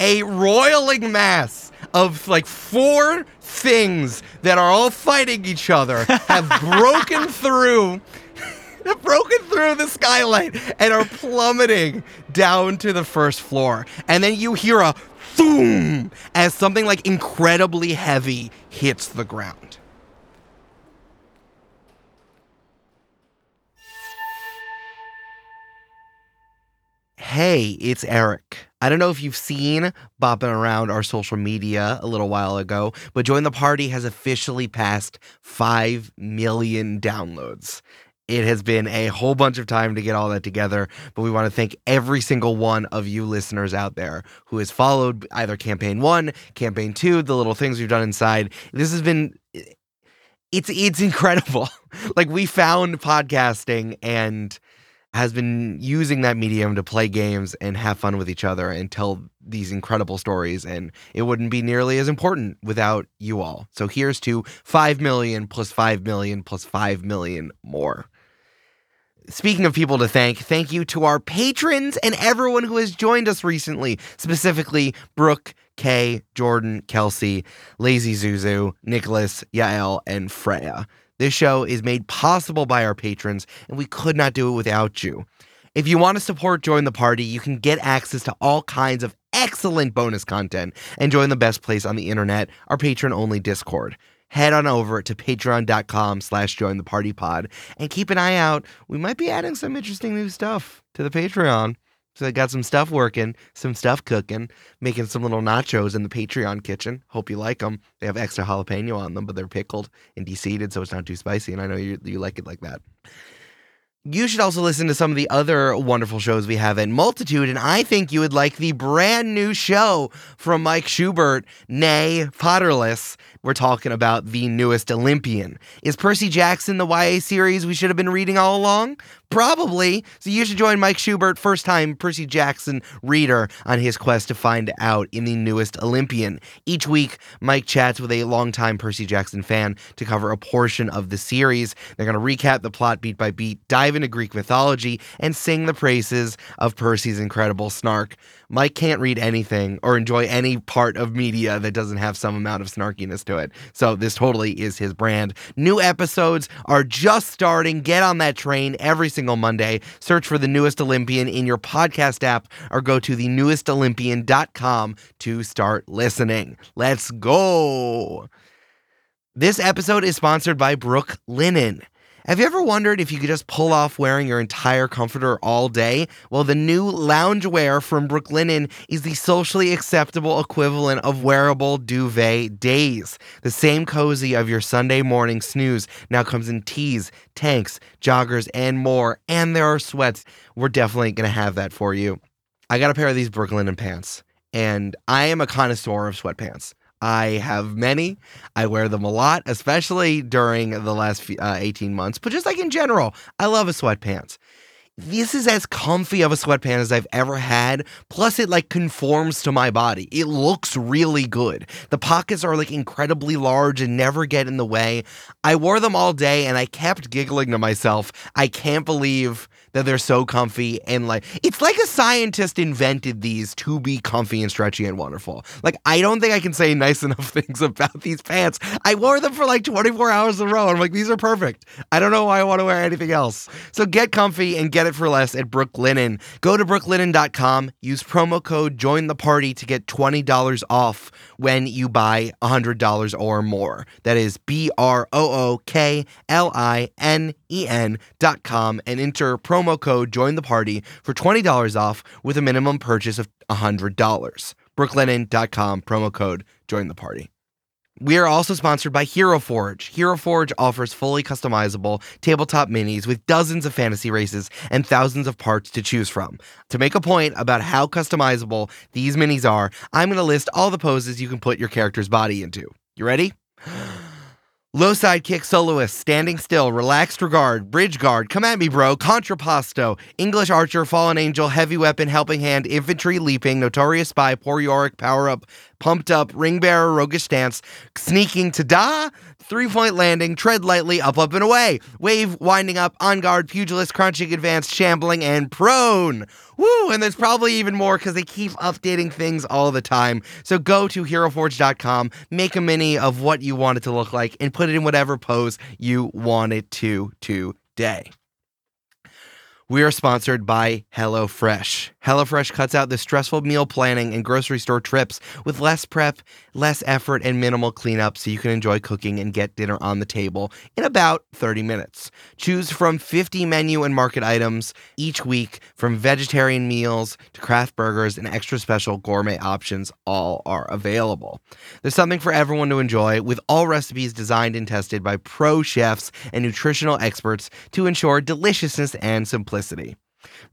a roiling mass of like four things that are all fighting each other have broken through have broken through the skylight and are plummeting down to the first floor. And then you hear a boom as something like incredibly heavy hits the ground. Hey, it's Eric. I don't know if you've seen bopping around our social media a little while ago, but Join the Party has officially passed 5 million downloads. It has been a whole bunch of time to get all that together, but we want to thank every single one of you listeners out there who has followed either campaign 1, campaign 2, the little things we've done inside. This has been it's it's incredible. like we found podcasting and has been using that medium to play games and have fun with each other and tell these incredible stories and it wouldn't be nearly as important without you all. So here's to 5 million plus 5 million plus 5 million more. Speaking of people to thank, thank you to our patrons and everyone who has joined us recently, specifically Brooke, Kay, Jordan, Kelsey, Lazy Zuzu, Nicholas, Yael, and Freya. This show is made possible by our patrons, and we could not do it without you. If you want to support Join the Party, you can get access to all kinds of excellent bonus content and join the best place on the internet, our patron-only Discord. Head on over to patreon.com slash join the party pod and keep an eye out. We might be adding some interesting new stuff to the Patreon. So I got some stuff working, some stuff cooking, making some little nachos in the Patreon kitchen. Hope you like them. They have extra jalapeno on them, but they're pickled and deseeded, so it's not too spicy. And I know you you like it like that. You should also listen to some of the other wonderful shows we have at Multitude, and I think you would like the brand new show from Mike Schubert, nay Potterless. We're talking about the newest Olympian. Is Percy Jackson the YA series we should have been reading all along? Probably. So you should join Mike Schubert, first time Percy Jackson reader, on his quest to find out in the newest Olympian. Each week, Mike chats with a longtime Percy Jackson fan to cover a portion of the series. They're going to recap the plot beat by beat, dive into Greek mythology, and sing the praises of Percy's incredible snark. Mike can't read anything or enjoy any part of media that doesn't have some amount of snarkiness to it. So this totally is his brand. New episodes are just starting. Get on that train every single Monday. Search for the newest Olympian in your podcast app or go to the newestolympian.com to start listening. Let's go. This episode is sponsored by Brooklinen. Have you ever wondered if you could just pull off wearing your entire comforter all day? Well, the new loungewear from Brooklinen is the socially acceptable equivalent of wearable duvet days. The same cozy of your Sunday morning snooze now comes in tees, tanks, joggers, and more. And there are sweats. We're definitely going to have that for you. I got a pair of these Brooklinen pants, and I am a connoisseur of sweatpants. I have many. I wear them a lot, especially during the last few, uh, 18 months, but just like in general, I love a sweatpants. this is as comfy of a sweatpants as I've ever had. Plus, it like conforms to my body. It looks really good. The pockets are like incredibly large and never get in the way. I wore them all day and I kept giggling to myself. I can't believe that they're so comfy and like it's like a scientist invented these to be comfy and stretchy and wonderful. Like I don't think I can say nice enough things about these pants. I wore them for like 24 hours in a row. I'm like these are perfect. I don't know why I want to wear anything else. So get comfy and get it for less at Brooklinen. Go to brooklinen.com, use promo code join the party to get $20 off when you buy $100 or more. That is B R O O K L I N E N dot com and enter promo code join the party for $20 off with a minimum purchase of $100. Brooklinen.com, promo code join the party. We are also sponsored by Hero Forge. Hero Forge offers fully customizable tabletop minis with dozens of fantasy races and thousands of parts to choose from. To make a point about how customizable these minis are, I'm going to list all the poses you can put your character's body into. You ready? Low side kick soloist, standing still, relaxed regard, bridge guard, come at me, bro, contrapposto, English archer, fallen angel, heavy weapon, helping hand, infantry, leaping, notorious spy, poor Yorick, power up, pumped up, ring bearer, roguish stance, sneaking to da, three point landing, tread lightly, up, up, and away, wave, winding up, on guard, pugilist, crunching, advanced, shambling, and prone. Woo! And there's probably even more because they keep updating things all the time. So go to HeroForge.com, make a mini of what you want it to look like, and put it in whatever pose you want it to today. We are sponsored by HelloFresh. HelloFresh cuts out the stressful meal planning and grocery store trips with less prep, less effort, and minimal cleanup so you can enjoy cooking and get dinner on the table in about 30 minutes. Choose from 50 menu and market items each week, from vegetarian meals to craft burgers and extra special gourmet options, all are available. There's something for everyone to enjoy, with all recipes designed and tested by pro chefs and nutritional experts to ensure deliciousness and simplicity.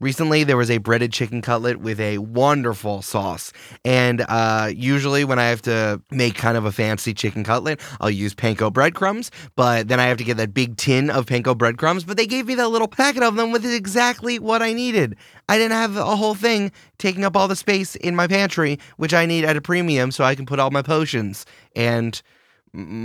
Recently, there was a breaded chicken cutlet with a wonderful sauce. And uh, usually, when I have to make kind of a fancy chicken cutlet, I'll use panko breadcrumbs. But then I have to get that big tin of panko breadcrumbs. But they gave me that little packet of them with exactly what I needed. I didn't have a whole thing taking up all the space in my pantry, which I need at a premium so I can put all my potions and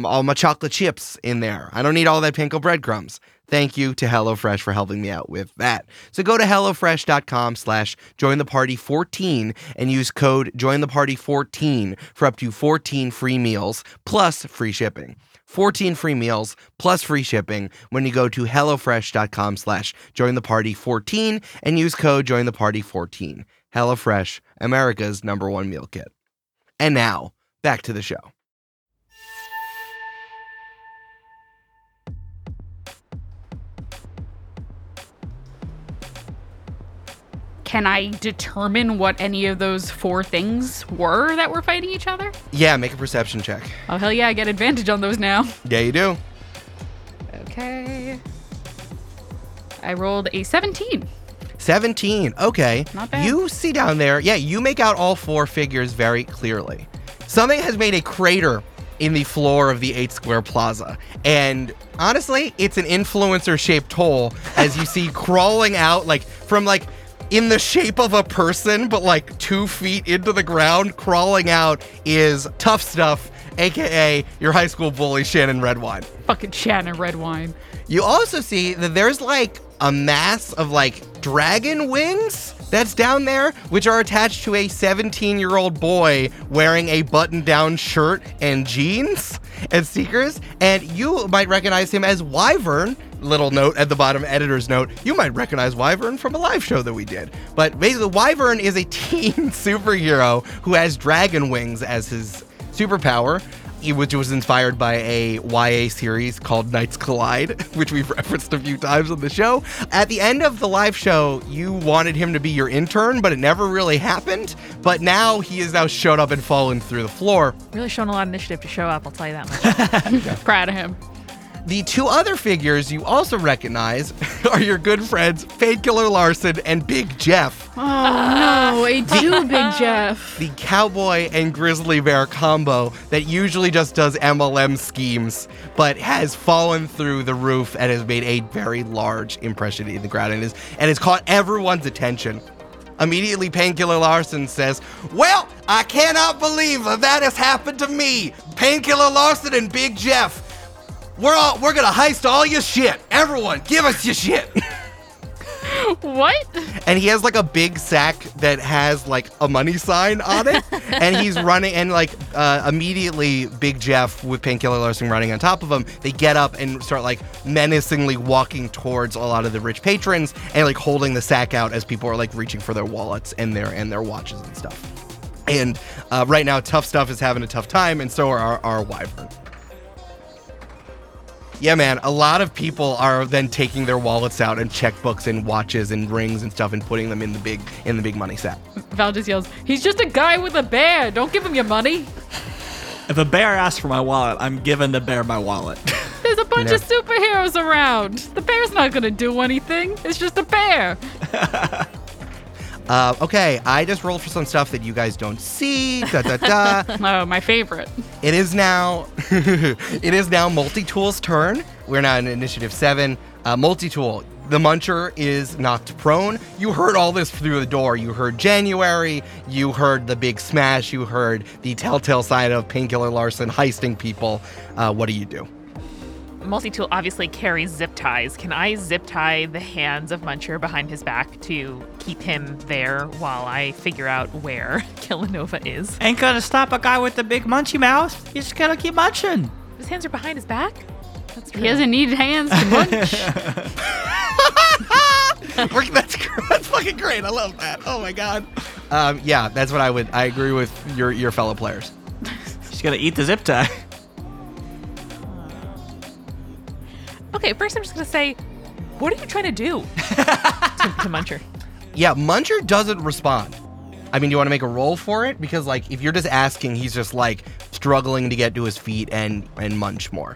all my chocolate chips in there. I don't need all that panko breadcrumbs. Thank you to HelloFresh for helping me out with that. So go to HelloFresh.com slash join the party 14 and use code join the party 14 for up to 14 free meals plus free shipping. 14 free meals plus free shipping when you go to HelloFresh.com slash join the party 14 and use code join the party 14. HelloFresh, America's number one meal kit. And now, back to the show. Can I determine what any of those four things were that were fighting each other? Yeah, make a perception check. Oh, hell yeah, I get advantage on those now. Yeah, you do. Okay. I rolled a 17. 17. Okay. Not bad. You see down there, yeah, you make out all four figures very clearly. Something has made a crater in the floor of the 8 Square Plaza. And honestly, it's an influencer shaped hole as you see crawling out like from like in the shape of a person, but like two feet into the ground, crawling out is tough stuff, aka your high school bully Shannon Redwine. Fucking Shannon Redwine. You also see that there's like a mass of like dragon wings that's down there, which are attached to a 17 year old boy wearing a button down shirt and jeans and sneakers. And you might recognize him as Wyvern. Little note at the bottom, editor's note. You might recognize Wyvern from a live show that we did. But basically, Wyvern is a teen superhero who has dragon wings as his superpower which was inspired by a YA series called Knights Collide, which we've referenced a few times on the show. At the end of the live show, you wanted him to be your intern, but it never really happened. But now he has now showed up and fallen through the floor. Really showing a lot of initiative to show up, I'll tell you that much. Proud of him. The two other figures you also recognize are your good friends Painkiller Larson and Big Jeff, Oh no, a two big Jeff. the cowboy and grizzly bear combo that usually just does MLM schemes, but has fallen through the roof and has made a very large impression in the crowd and is and has caught everyone's attention. Immediately, Painkiller Larson says, Well, I cannot believe that that has happened to me. Painkiller Larson and Big Jeff. We're all we're gonna heist all your shit. Everyone, give us your shit. What? and he has like a big sack that has like a money sign on it and he's running and like uh, immediately big jeff with painkiller larson running on top of him they get up and start like menacingly walking towards a lot of the rich patrons and like holding the sack out as people are like reaching for their wallets and their and their watches and stuff and uh, right now tough stuff is having a tough time and so are our, our wyvern yeah, man. A lot of people are then taking their wallets out and checkbooks and watches and rings and stuff and putting them in the big in the big money sack. Val just yells, He's just a guy with a bear. Don't give him your money. If a bear asks for my wallet, I'm giving the bear my wallet. There's a bunch Yeah. of superheroes around. The bear's not gonna do anything. It's just a bear. Uh, okay, I just rolled for some stuff that you guys don't see. Da da da. Oh, my favorite. It is now it is now multi-tool's turn. We're now in initiative seven. Uh, multi-tool. The muncher is knocked prone. You heard all this through the door. You heard January. You heard the big smash. You heard the telltale sign of Painkiller Larson heisting people. Uh, what do you do? Multi tool obviously carries zip ties. Can I zip tie the hands of Muncher behind his back to keep him there while I figure out where Kilonova is? Ain't gonna stop a guy with the big munchy mouth. He's just gotta keep munching. His hands are behind his back? That's true. He doesn't need hands to munch. We're- that's that's fucking great. I love that. Oh my god. Um, yeah, that's what I would. I agree with your your fellow players. She's gonna eat the zip tie. Okay, first I'm just gonna say, what are you trying to do to, to Muncher? Yeah, Muncher doesn't respond. I mean, do you want to make a roll for it because, like, if you're just asking, he's just like struggling to get to his feet and and munch more.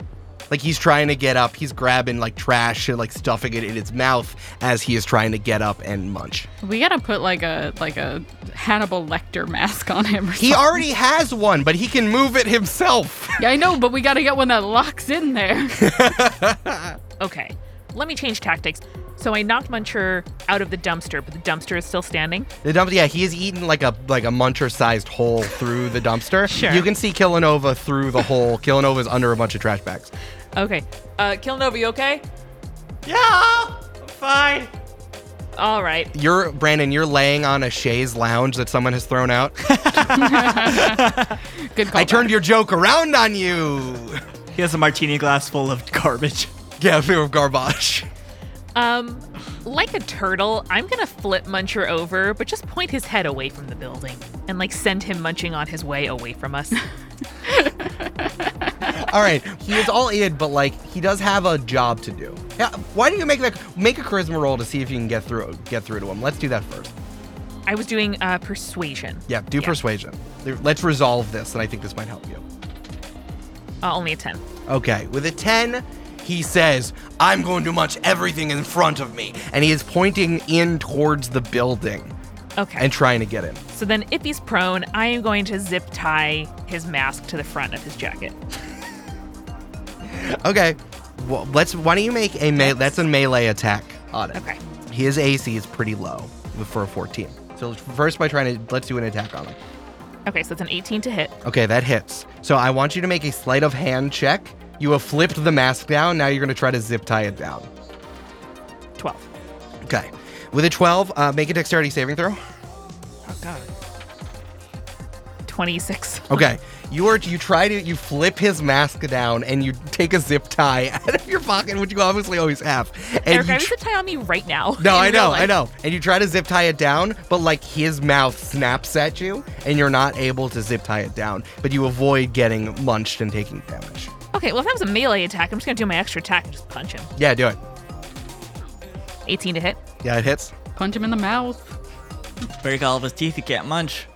Like he's trying to get up, he's grabbing like trash and like stuffing it in his mouth as he is trying to get up and munch. we gotta put like a like a Hannibal Lecter mask on him. Or He something. already has one, but he can move it himself. Yeah, I know, but we gotta get one that locks in there. Okay, let me change tactics. So I knocked Muncher out of the dumpster, but the dumpster is still standing. The dumpster, yeah, he has eaten like a like a muncher-sized hole through the dumpster. Sure. You can see Kilonova through the hole. Kilonova is under a bunch of trash bags. Okay, uh, Kilonova, you okay? Yeah, I'm fine. All right. You're Brandon. You're laying on a chaise lounge that someone has thrown out. Good call. I turned your joke around on you. He has a martini glass full of garbage. Yeah, fear of garbage. Um, like a turtle, I'm gonna flip Muncher over, but just point his head away from the building and like send him munching on his way away from us. All right, he is all in, but like he does have a job to do. Yeah, why do you make that? Make a charisma roll to see if you can get through get through to him. Let's do that first. I was doing uh, persuasion. Yeah, do Yeah. persuasion. Let's resolve this, and I think this might help you. Uh, only a 10. Okay, with a 10, he says, I'm going to munch everything in front of me. And he is pointing in towards the building Okay. and trying to get in. so then, if he's prone, I am going to zip tie his mask to the front of his jacket. Okay, well, let's, why don't you make a, me- that's a melee attack on it. Okay. His AC is pretty low for a 14. So first by trying to, let's do an attack on him. Okay, so it's an 18 to hit. Okay, that hits. So I want you to make a sleight of hand check. You have flipped the mask down. Now you're going to try to zip tie it down. 12. Okay. With a 12, uh, make a dexterity saving throw. Oh, God. 26. Okay. You are you try to you flip his mask down and you take a zip tie out of your pocket, which you obviously always have. And Eric, you I tr- have a tie on me right now. no, I know, I know. And you try to zip tie it down, but like his mouth snaps at you, and you're not able to zip tie it down. But you avoid getting munched and taking damage. Okay, well, if that was a melee attack, I'm just going to do my extra attack and just punch him. Yeah, do it. 18 to hit. Yeah, it hits. Punch him in the mouth. Break all of his teeth, he can't munch.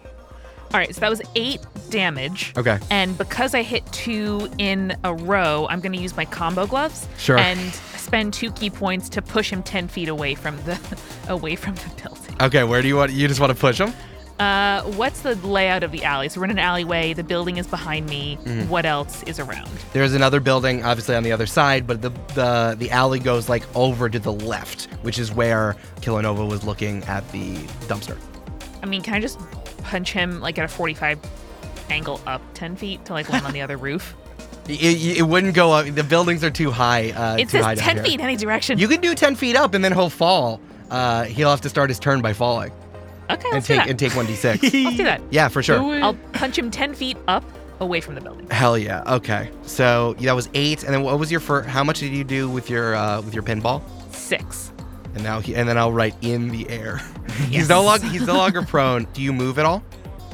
All right, so that was 8 damage. Okay. And because I hit two in a row, I'm going to use my combo gloves. Sure. And spend two ki points to push him 10 feet away from the away from the building. Okay, where do you want? You just want to push him? Uh, what's the layout of the alley? So we're in an alleyway. The building is behind me. Mm-hmm. What else is around? There's another building, obviously on the other side, but the the the alley goes like over to the left, which is where Kilonova was looking at the dumpster. I mean, can I just punch him like at a 45 angle up 10 feet to like land on the other roof? It, it, it wouldn't go up. The buildings are too high. Uh, It too high says down 10 here. feet in any direction. You can do 10 feet up, and then he'll fall. Uh, he'll have to start his turn by falling okay, and let's do take that. and take 1d6. Let's do that. yeah, for sure. I'll punch him 10 feet up away from the building. Hell yeah. Okay. So that was eight, and then what was your first? How much did you do with your uh, with your pinball? Six. And now he, and then I'll write in the air. he's no longer he's no longer prone. Do you move at all?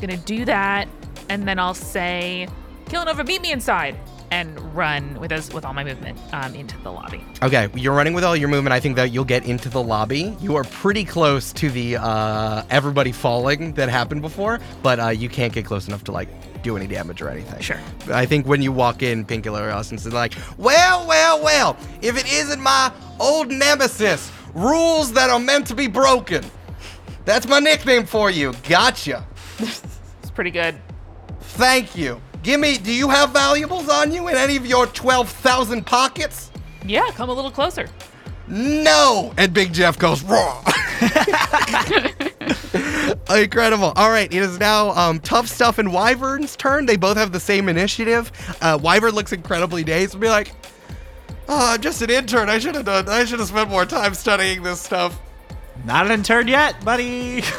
Gonna do that, and then I'll say, Kilonova, meet me inside, and run with us with all my movement um, into the lobby. Okay, you're running with all your movement. I think that you'll get into the lobby. You are pretty close to the uh, everybody falling that happened before, but uh, you can't get close enough to like do any damage or anything. Sure. I think when you walk in, Painkiller Larson's like, well, well, well, if it isn't my old nemesis, rules that are meant to be broken. That's my nickname for you. Gotcha. It's pretty good. Thank you. Give me, do you have valuables on you in any of your 12,000 pockets? Yeah, come a little closer. No! And Big Jeff goes, raw. Incredible. All right, it is now um, Tough Stuff and Wyvern's turn. They both have the same initiative. Uh, Wyvern looks incredibly dazed and be like, oh, I'm just an intern. I should have done, I should have spent more time studying this stuff. Not an intern yet, buddy.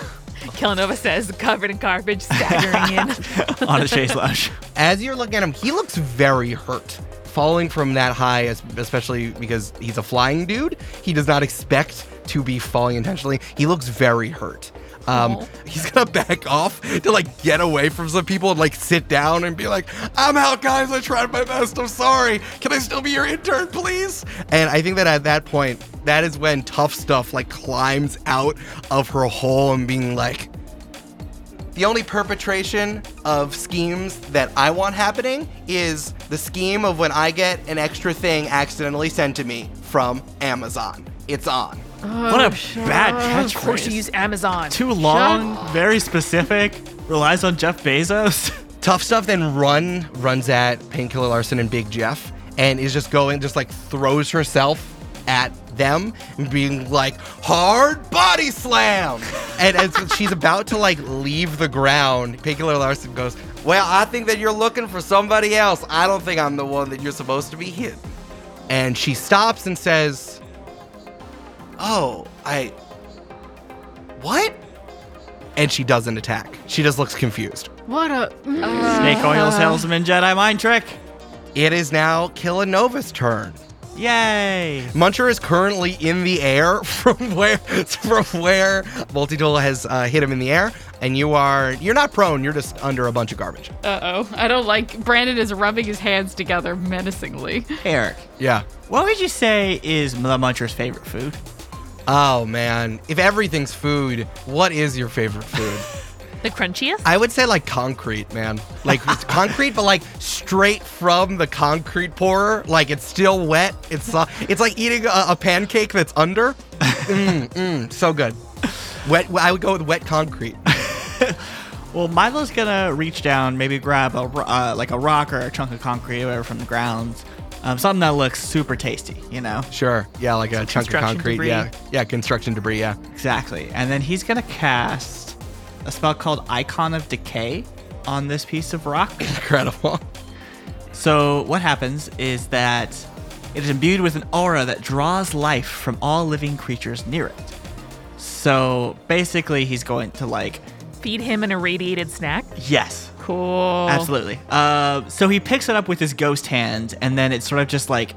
Kilonova says, covered in garbage, staggering in. On a chase lounge. As you're looking at him, he looks very hurt. Falling from that high, especially because he's a flying dude, he does not expect to be falling intentionally. He looks very hurt. Um, he's gonna back off to like get away from some people and like sit down and be like, "I'm out, guys. I tried my best. I'm sorry. Can I still be your intern, please?" And I think that at that point, that is when tough stuff like climbs out of her hole and being like, the only perpetration of schemes that I want happening is the scheme of when I get an extra thing accidentally sent to me from Amazon. It's on. What a oh, bad catchphrase. Of course, you use Amazon. Too long, very specific, relies on Jeff Bezos. Tough stuff then run runs at Painkiller Larson and Big Jeff and is just going just like throws herself at them and being like hard body slam and as she's about to like leave the ground Painkiller Larson goes well I think that you're looking for somebody else I don't think I'm the one that you're supposed to be hitting and she stops and says oh I what and she doesn't attack she just looks confused What a. Snake oil salesman Jedi mind trick. It is now Kilonova's turn. Yay! Muncher is currently in the air from where from where Multitool has uh, hit him in the air, and you are you're not prone. You're just under a bunch of garbage. Uh oh. I don't like. Brandon is rubbing his hands together menacingly. Eric, Yeah. what would you say is the Muncher's favorite food? Oh man, if everything's food, what is your favorite food? the crunchiest? I would say like concrete, man. Like it's concrete, but like straight from the concrete pourer. Like it's still wet. It's uh, it's like eating a, a pancake that's under. Mm, mm, so good. Wet. I would go with wet concrete. Well, Milo's gonna reach down, maybe grab a uh, like a rock or a chunk of concrete, or whatever from the ground, um, something that looks super tasty, you know? Sure. Yeah, like a chunk of concrete. debris. Yeah. Yeah, construction debris. Yeah. Exactly. And then he's gonna cast a spell called Icon of Decay on this piece of rock. Incredible. So what happens is that it is imbued with an aura that draws life from all living creatures near it. So basically, he's going to like Feed him an irradiated snack. yes, Cool. Absolutely. Uh, so he picks it up with his ghost hand, and then it's sort of just like,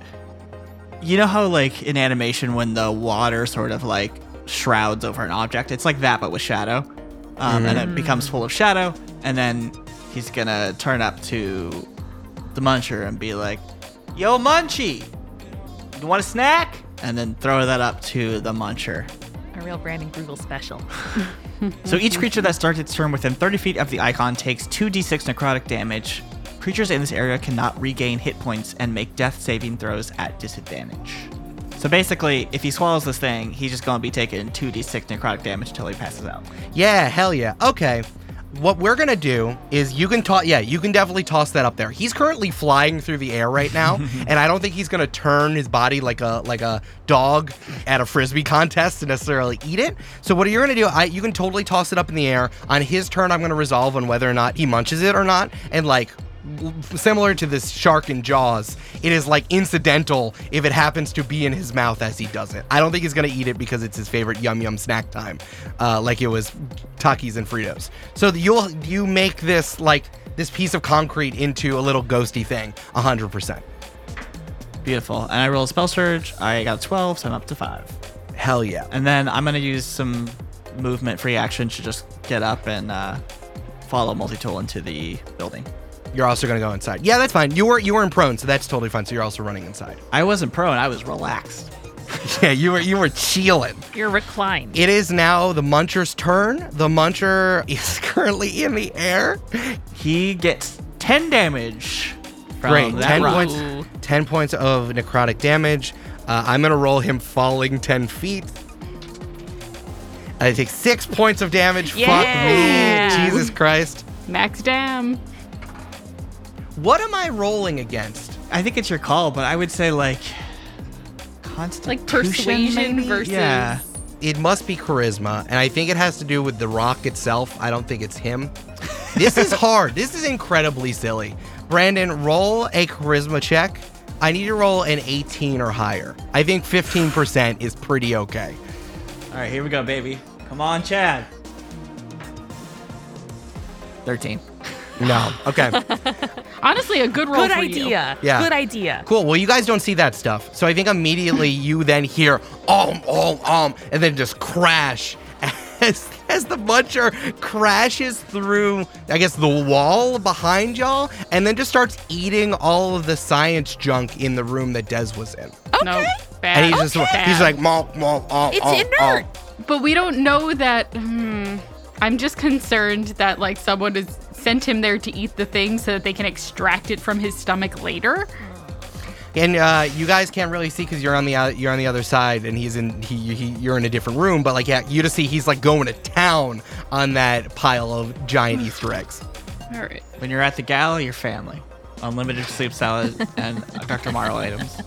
you know how like in animation when the water sort of like shrouds over an object, it's like that but with shadow, um, and it becomes full of shadow, and then he's gonna turn up to the muncher and be like, "Yo, Munchie, you want a snack?" And then throw that up to the muncher. A real Brandon Grugle special. So each creature that starts its turn within 30 feet of the icon takes 2d6 necrotic damage. Creatures in this area cannot regain hit points and make death saving throws at disadvantage. So basically, if he swallows this thing, he's just to be taking 2d6 necrotic damage until he passes out. Yeah, hell yeah. Okay. What we're gonna do is you can toss. Yeah, you can definitely toss that up there. He's currently flying through the air right now, and I don't think he's gonna turn his body like a like a dog at a frisbee contest to necessarily eat it. So what are you're gonna do? I you can totally toss it up in the air. On his turn, I'm gonna resolve on whether or not he munches it or not, and like similar to this shark in Jaws, it is like incidental if it happens to be in his mouth as he does it. I don't think he's gonna eat it because it's his favorite yum yum snack time, uh, like it was Takis and Fritos. So you'll you make this like this piece of concrete into a little ghosty thing, hundred percent. Beautiful. And I roll a spell surge. I got 12, so I'm up to 5. Hell yeah. And then I'm going to use some movement free action to just get up and uh, follow multi tool into the building. You're also gonna go inside. Yeah, that's fine. You were you were in prone, so that's totally fine. So you're also running inside. I wasn't prone, I was relaxed. yeah, you were you were chilling. You're reclined. It is now the Muncher's turn. The Muncher is currently in the air. He gets 10 damage. From Great, that ten rock. points. Ten points of necrotic damage. Uh, I'm gonna roll him falling ten feet. I take six points of damage. Yeah. Fuck me, Jesus Christ. Max dam. What am I rolling against? I think it's your call, but I would say like constitution, Like persuasion maybe? versus- yeah. It must be charisma, and I think it has to do with the rock itself. I don't think it's him. This is hard. This is incredibly silly. Brandon, roll a charisma check. I need to roll an 18 or higher. I think 15% is pretty okay. All right, here we go, baby. Come on, Chad. 13. No. Okay. Honestly, a good roll Good for you. idea. Yeah. Good idea. Cool. Well, you guys don't see that stuff. So I think immediately you then hear um, um, um, and then just crash as, as the muncher crashes through, I guess, the wall behind y'all and then just starts eating all of the science junk in the room that Des was in. No, bad. And he's just, he's like, mom, mom, oh, It's oh, inert. oh." But we don't know that. Hmm, I'm just concerned that like someone has sent him there to eat the thing so that they can extract it from his stomach later. And uh, you guys can't really see because you're on the uh, you're on the other side, and he's in he, he you're in a different room. But like, yeah, you to see he's like going to town on that pile of giant Easter eggs. All right. When you're at the gala, your family. Unlimited sleep salad and Dr. Marl items.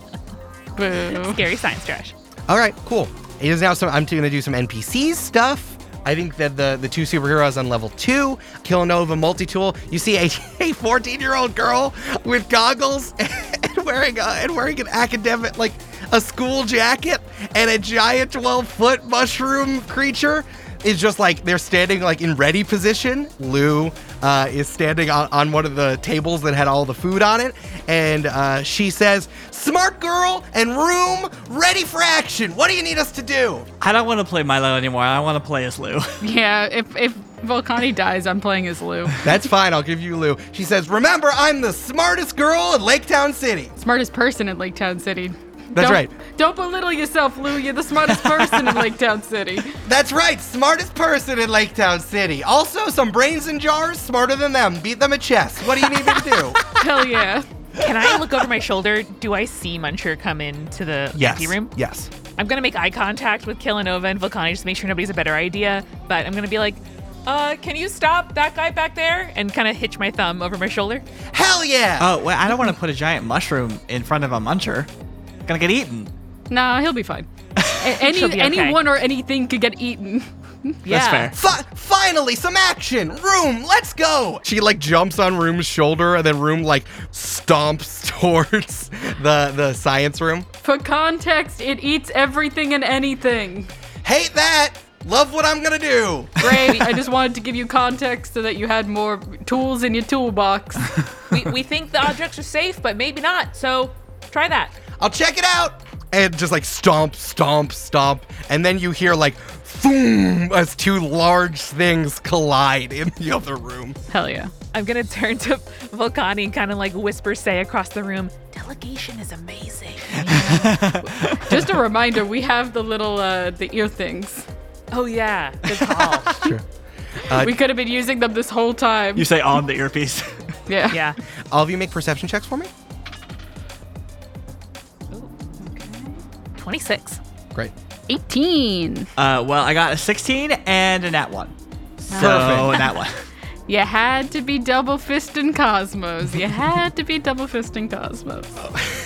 Boo. Scary science trash. All right, cool. It is now some. I'm going to do some NPCs stuff. I think that the the two superheroes on level two, Kilonova multi tool. You see a 14 year old girl with goggles and wearing a, and wearing an academic like a school jacket and a giant 12 foot mushroom creature. Is just like they're standing like in ready position. Lou uh, is standing on, on one of the tables that had all the food on it, and uh, she says, "Smart girl and room ready for action. What do you need us to do?" I don't want to play Milo anymore. I want to play as Lou. Yeah, if if Vulcani dies, I'm playing as Lou. That's fine. I'll give you Lou. She says, "Remember, I'm the smartest girl in Lake Town City." Smartest person in Lake Town City. That's Don't- right. Don't belittle yourself, Lou. You're the smartest person in Lake Town City. That's right. Smartest person in Lake Town City. Also, some brains in jars. Smarter than them. Beat them at chess. What do you need me to do? Hell yeah. Can I look over my shoulder? Do I see Muncher come into the yes. empty room? Yes. I'm gonna make eye contact with Kilonova and Vulcani just to make sure nobody's a better idea. But I'm gonna be like, uh, can you stop that guy back there? And kind of hitch my thumb over my shoulder. Hell yeah. Oh, wait, I don't want to put a giant mushroom in front of a muncher. Gonna get eaten. Nah, he'll be fine. A- any She'll be okay. anyone or anything could get eaten. Yeah. fair. Fi- finally, some action! Room, let's go! She like jumps on Room's shoulder, and then Room like stomps towards the the science room. For context, it eats everything and anything. Hate that! Love what I'm gonna do. Great. I just wanted to give you context so that you had more tools in your toolbox. we, we think the objects are safe, but maybe not. So try that. I'll check it out. And just like stomp, stomp, stomp, and then you hear like boom as two large things collide in the other room. Hell yeah. I'm gonna turn to Vulcani and kind of like whisper say across the room, delegation is amazing. Just a reminder, we have the little uh the ear things. Oh yeah, good call. Uh, we could have been using them this whole time. You say on the earpiece. yeah. yeah. All of you make perception checks for me. Twenty-six. Great. 18. Uh, well, I got a 16 and a nat one. So Perfect. nat one. You had to be double fisting Cosmos. You had to be double fisting Cosmos.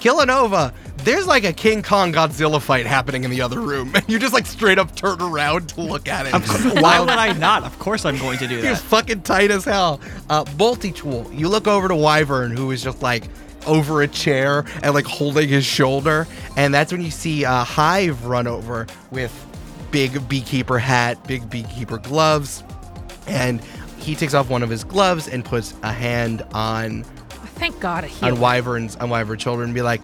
Kilonova, there's like a King Kong Godzilla fight happening in the other room, and you just like straight up turn around to look at it. Why would I not? Of course I'm going to do He's that. fucking tight as hell. Uh, Bolty Tool, you look over to Wyvern, who is just like over a chair and like holding his shoulder, and that's when you see uh, Hive run over with big beekeeper hat, big beekeeper gloves, and he takes off one of his gloves and puts a hand on Thank God a on Wyvern's on Wyvern children and be like,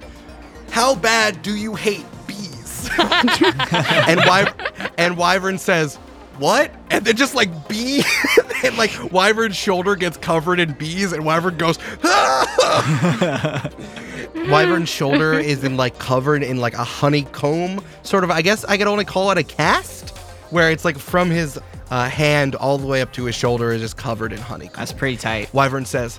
"How bad do you hate bees?" and Wy- and Wyvern says, "What?" And then just like bee and like Wyvern's shoulder gets covered in bees, and Wyvern goes. Wyvern's shoulder is in like covered in like a honeycomb sort of. I guess I could only call it a cast, where it's like from his uh, hand all the way up to his shoulder is just covered in honeycomb. That's pretty tight. Wyvern says,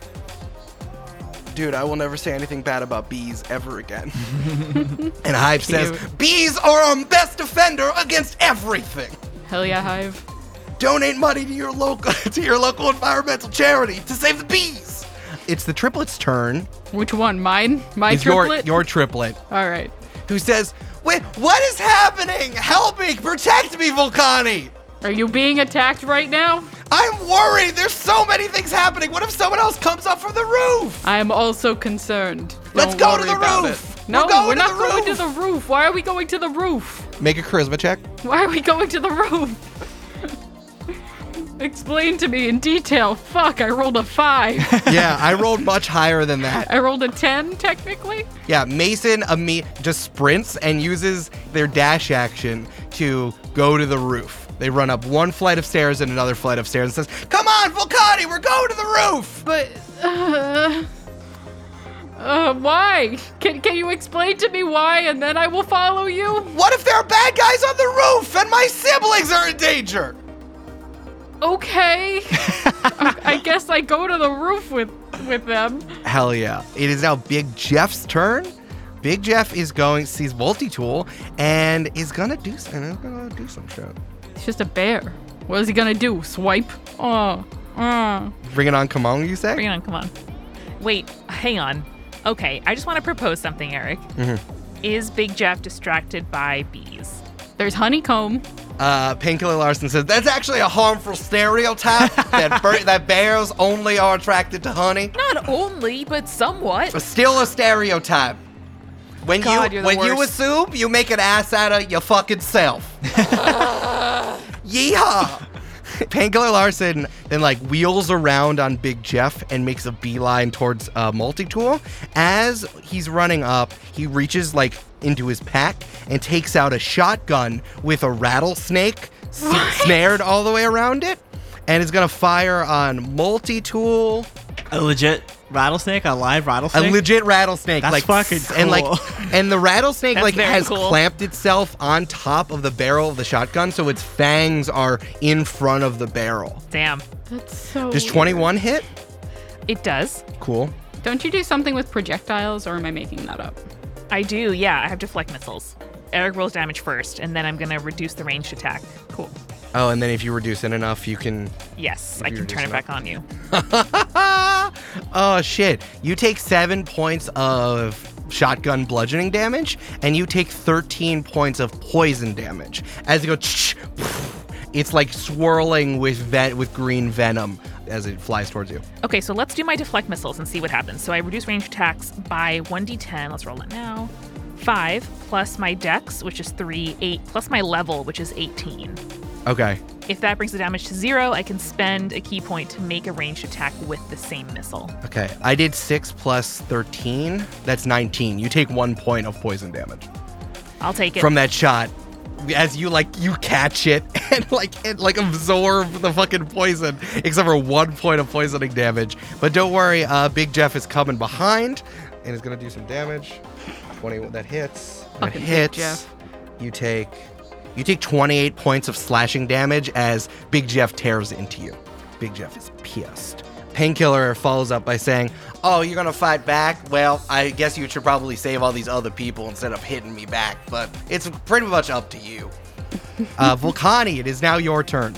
Dude, I will never say anything bad about bees ever again. and Hive says, Bees are our best defender against everything. Hell yeah, Hive. Donate money to your local to your local environmental charity to save the bees. It's the triplets' turn. Which one? Mine? My It's your triplet? your triplet, All right. who says, Wait, what is happening? Help me! Protect me, Vulcani! Are you being attacked right now? I'm worried. There's so many things happening. What if someone else comes up from the roof? I am also concerned. Let's go to the roof. it. No, We're we're not going to the roof. Why are we going to the roof? Make a charisma check. Why are we going to the roof? Explain to me in detail. Fuck, I rolled a five. yeah, I rolled much higher than that. I rolled a 10, technically. Yeah, Mason imme- just sprints and uses their dash action to go to the roof. They run up one flight of stairs and another flight of stairs and says, "Come on, Vulcani, we're going to the roof." But, uh, uh, why? Can, can you explain to me why and then I will follow you? What if there are bad guys on the roof and my siblings are in danger? Okay. I guess I go to the roof with, with them. Hell yeah! It is now Big Jeff's turn. Big Jeff is going sees multi-tool and is gonna do and is gonna do some shit. It's just a bear. What is he gonna do? Swipe? Oh, oh. Bring it on, come on, you say? Bring it on, come on. Wait, hang on. Okay, I just want to propose something, Eric. Is Big Jeff distracted by bees? There's honeycomb. Uh, Painkiller Larson says that's actually a harmful stereotype that bir- that bears only are attracted to honey. Not only, but somewhat. But still a stereotype. When God, you you're the when you worst. assume, you make an ass out of your fucking self. Yeehaw! Painkiller Larson then like wheels around on Big Jeff and makes a beeline towards uh, Multi-Tool. As he's running up, he reaches like into his pack and takes out a shotgun with a rattlesnake s- snared all the way around it, and is gonna fire on Multi-Tool. A legit rattlesnake, a live rattlesnake, A legit rattlesnake, That's like fucking and like, and the rattlesnake like has cool. clamped itself on top of the barrel of the shotgun, so its fangs are in front of the barrel. Damn. That's so. Does 21 hit? It does. Cool. Don't you do something with projectiles, or am I making that up? I do, yeah. I have deflect missiles. Eric rolls damage first, and then I'm gonna reduce the ranged attack. Cool. Oh, and then if you reduce it enough, you can. Yes, I can turn it back on you. oh shit! You take seven points of shotgun bludgeoning damage, and you take 13 points of poison damage. As you go, it's like swirling with ven- with green venom as it flies towards you. Okay, so let's do my deflect missiles and see what happens. So I reduce range attacks by 1d10. Let's roll it now. 5 plus my dex, which is 3, 8 plus my level, which is 18. Okay. If that brings the damage to 0, I can spend a ki point to make a ranged attack with the same missile. Okay, I did 6 plus 13. That's 19. You take one point of poison damage I'll take it. from that shot. As you like, you catch it and like it like absorb the fucking poison, except for one point of poisoning damage. But don't worry, uh, Big Jeff is coming behind and is gonna do some damage. 20 that hits. That Fucking Big hits. Jeff. You take You take 28 points of slashing damage as Big Jeff tears into you. Big Jeff is pissed. Painkiller follows up by saying, Oh, you're gonna fight back? Well, I guess you should probably save all these other people instead of hitting me back, but it's pretty much up to you. uh, Vulcani, it is now your turn.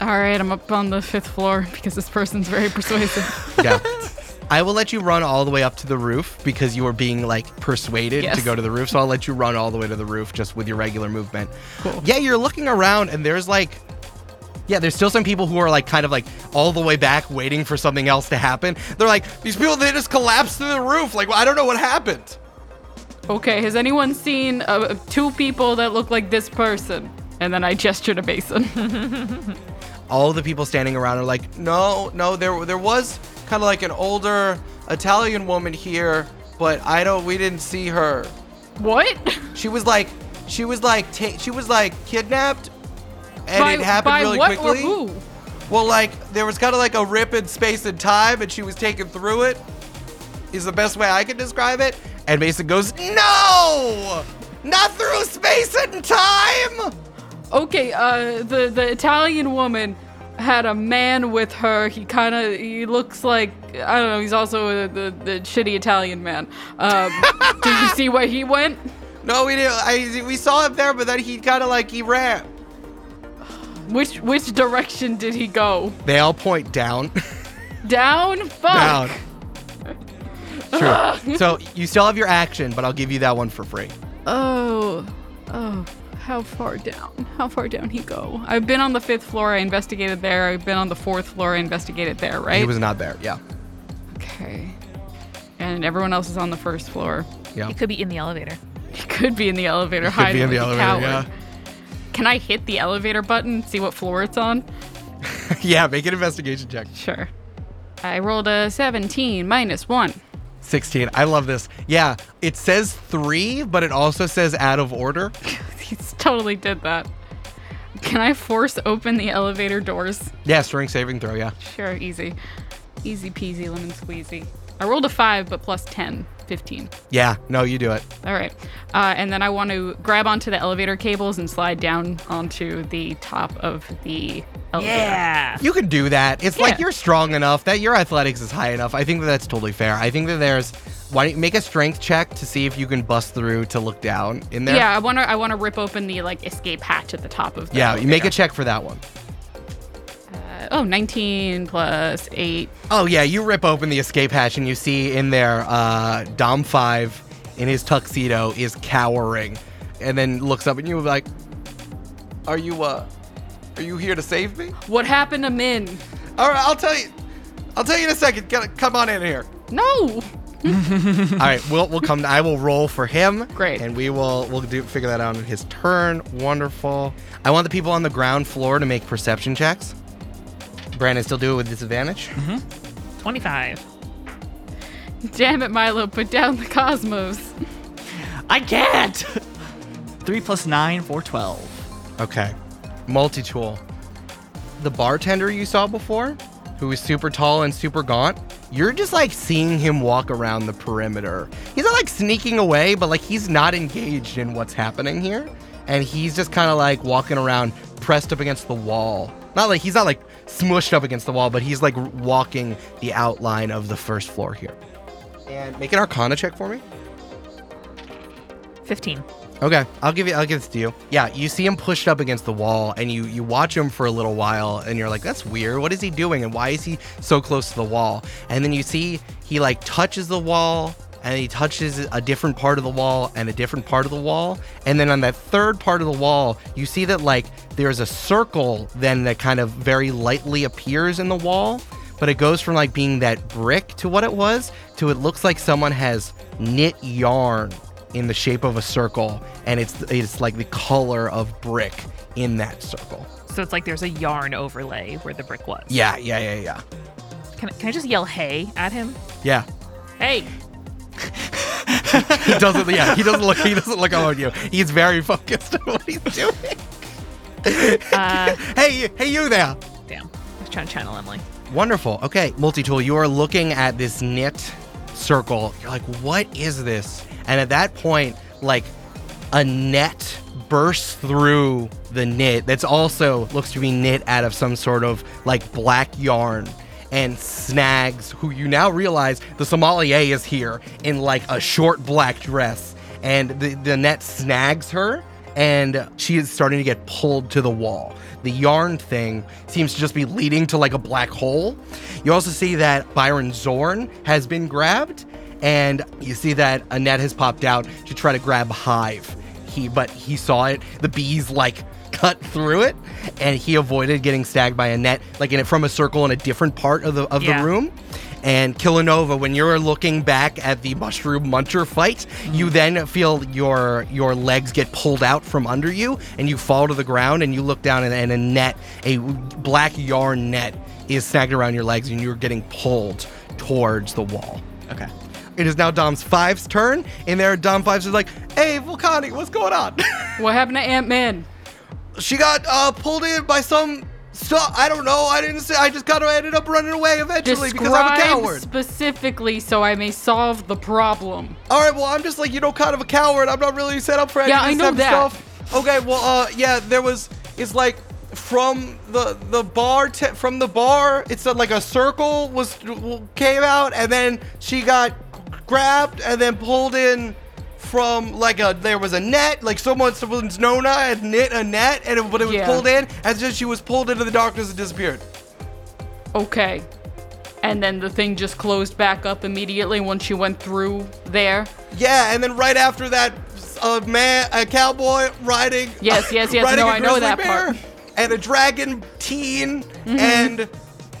All right, I'm up on the fifth floor because this person's very persuasive. Yeah. I will let you run all the way up to the roof because you are being like persuaded to go to the roof. So I'll let you run all the way to the roof just with your regular movement. Cool. Yeah, you're looking around and there's like, yeah, there's still some people who are like kind of like all the way back waiting for something else to happen. They're like, these people, they just collapsed through the roof. Like, I don't know what happened. Okay, has anyone seen uh, two people that look like this person? And then I gesture to Mason. all the people standing around are like, no, no, there there was kind of like an older Italian woman here, but I don't, we didn't see her. what? She was like, she was like, ta- she was like kidnapped, and by, it happened by really what quickly. or who? Well, like there was kind of like a rip in space and time, and she was taken through it. Is the best way I can describe it. And Mason goes, no, not through space and time. Okay, uh, the the Italian woman had a man with her. He kind of he looks like I don't know. He's also a, the the shitty Italian man. Um, did you see where he went? No, we didn't. I, we saw him there, but then he kind of like he ran. Which which direction did he go? They all point down. Down? Fuck. down. True. so you still have your action, but I'll give you that one for free. Oh, oh. How far down? How far down he go? I've been on the fifth floor. I investigated there. I've been on the fourth floor. I investigated there. Right? He was not there. Yeah. okay. And everyone else is on the first floor. Yeah. It could be in the elevator. He could be in the elevator Could be in the like elevator. coward. Can I hit the elevator button? See what floor it's on? Yeah. yeah. Make an investigation check. Sure. I rolled a 17 minus one. 16. I love this. Yeah. It says three, but it also says out of order. He totally did that. Can I force open the elevator doors? Yeah. Strength saving throw. Yeah. Sure, easy. Easy peasy lemon squeezy. I rolled a 5, but plus 10, 15. Yeah. No, you do it. All right. Uh, and then I want to grab onto the elevator cables and slide down onto the top of the elevator. Yeah. You can do that. It's like you're strong enough that your athletics is high enough. I think that that's totally fair. I think that there's. Why don't you make a strength check to see if you can bust through to look down in there? Yeah, I want to I want to rip open the like escape hatch at the top of the Yeah. You make a check for that one. Uh, oh, 19 plus 8. Oh yeah, you rip open the escape hatch and you see in there uh, Dom Five in his tuxedo is cowering, and then looks up at you like, "Are you uh, are you here to save me?" What happened to Min? All right, I'll tell you. I'll tell you in a second. Get, come on in here. No. All right, we'll we'll come. I will roll for him. Great. And we will we'll do figure that out in his turn. Wonderful. I want the people on the ground floor to make perception checks. Brandon, still do it with disadvantage. Mm-hmm. 25. Damn it, Milo, put down the cosmos. I can't. Three plus nine for twelve. Okay. Multi tool. The bartender you saw before, who was super tall and super gaunt, you're just like seeing him walk around the perimeter. He's not like sneaking away, but like he's not engaged in what's happening here. And he's just kind of like walking around pressed up against the wall. Not like he's not like smushed up against the wall, but he's like walking the outline of the first floor here. And make an arcana check for me. 15. Okay, I'll give you. I'll give this to you. Yeah, you see him pushed up against the wall, and you you watch him for a little while, and you're like, "That's weird. What is he doing? And why is he so close to the wall?" And then you see he like touches the wall, and he touches a different part of the wall, and a different part of the wall, and then on that third part of the wall, you see that like there's a circle then that kind of very lightly appears in the wall, but it goes from like being that brick to what it was to it looks like someone has knit yarn in the shape of a circle and it's it's like the color of brick in that circle. So it's like there's a yarn overlay where the brick was. Yeah, yeah, yeah, yeah. Can, can I just yell hey at him? Yeah. Hey. He doesn't yeah, he doesn't look he doesn't look on you. He's very focused on what he's doing. Uh, Hey, hey you there. damn. I was trying to channel Emily. Wonderful. Okay, multi-tool, you are looking at this knit circle. You're like, what is this? And at that point, like a net bursts through the knit that's also looks to be knit out of some sort of like black yarn and snags who you now realize the sommelier is here in like a short black dress. And the, the net snags her and she is starting to get pulled to the wall. The yarn thing seems to just be leading to like a black hole. You also see that byron zorn has been grabbed and you see that a net has popped out to try to grab hive he but he saw it the bees like cut through it and he avoided getting stabbed by a net like in it from a circle in a different part of the of Yeah. the room and Kilonova, when you're looking back at the mushroom muncher fight, you then feel your your legs get pulled out from under you, and you fall to the ground, and you look down, and, and a net, a black yarn net, is snagged around your legs, and you're getting pulled towards the wall. Okay. It is now Dom's Five's turn, and there Dom Five's is like, "Hey, Vulcani, what's going on?" What happened to Ant Man? she got uh, pulled in by some stuff. I don't know. I didn't say. I just kind of ended up running away eventually because I'm a Describe coward. specifically so I may solve the problem. All right, well, I'm just like you know, kind of a coward. I'm not really set up for any Yeah, I know that. stuff. Okay, well, uh, yeah, there was. It's like from the the bar te- from the bar. It's a, like a circle was came out, and then she got grabbed and then pulled in from like a there was a net like someone someone's Nona had knit a net and it, but it was Yeah. pulled in as if she was pulled into the darkness and disappeared. Okay. And then the thing just closed back up immediately once you went through there. Yeah, and then right after that, a man, a cowboy riding. Yes, yes, yes. No, I know that part. And a dragon teen mm-hmm. and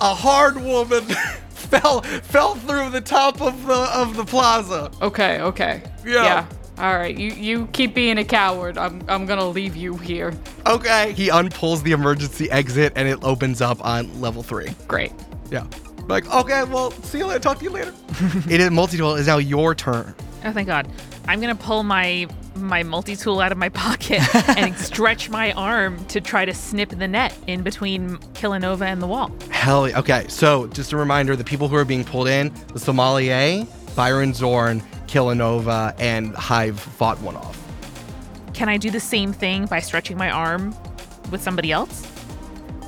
a hard woman fell fell through the top of the of the plaza. Okay, okay. Yeah. yeah. All right. You you keep being a coward. I'm I'm gonna leave you here. Okay. He unpulls the emergency exit and it opens up on level three. Great. Yeah. Like, okay, well, see you later. Talk to you later. it is multi-tool is now your turn. Oh, thank God. I'm gonna pull my my multi tool out of my pocket and stretch my arm to try to snip the net in between Kilonova and the wall. Hell yeah. Okay, so just a reminder the people who are being pulled in the Sommelier, Byron Zorn, Kilonova, and Hive fought one off. Can I do the same thing by stretching my arm with somebody else?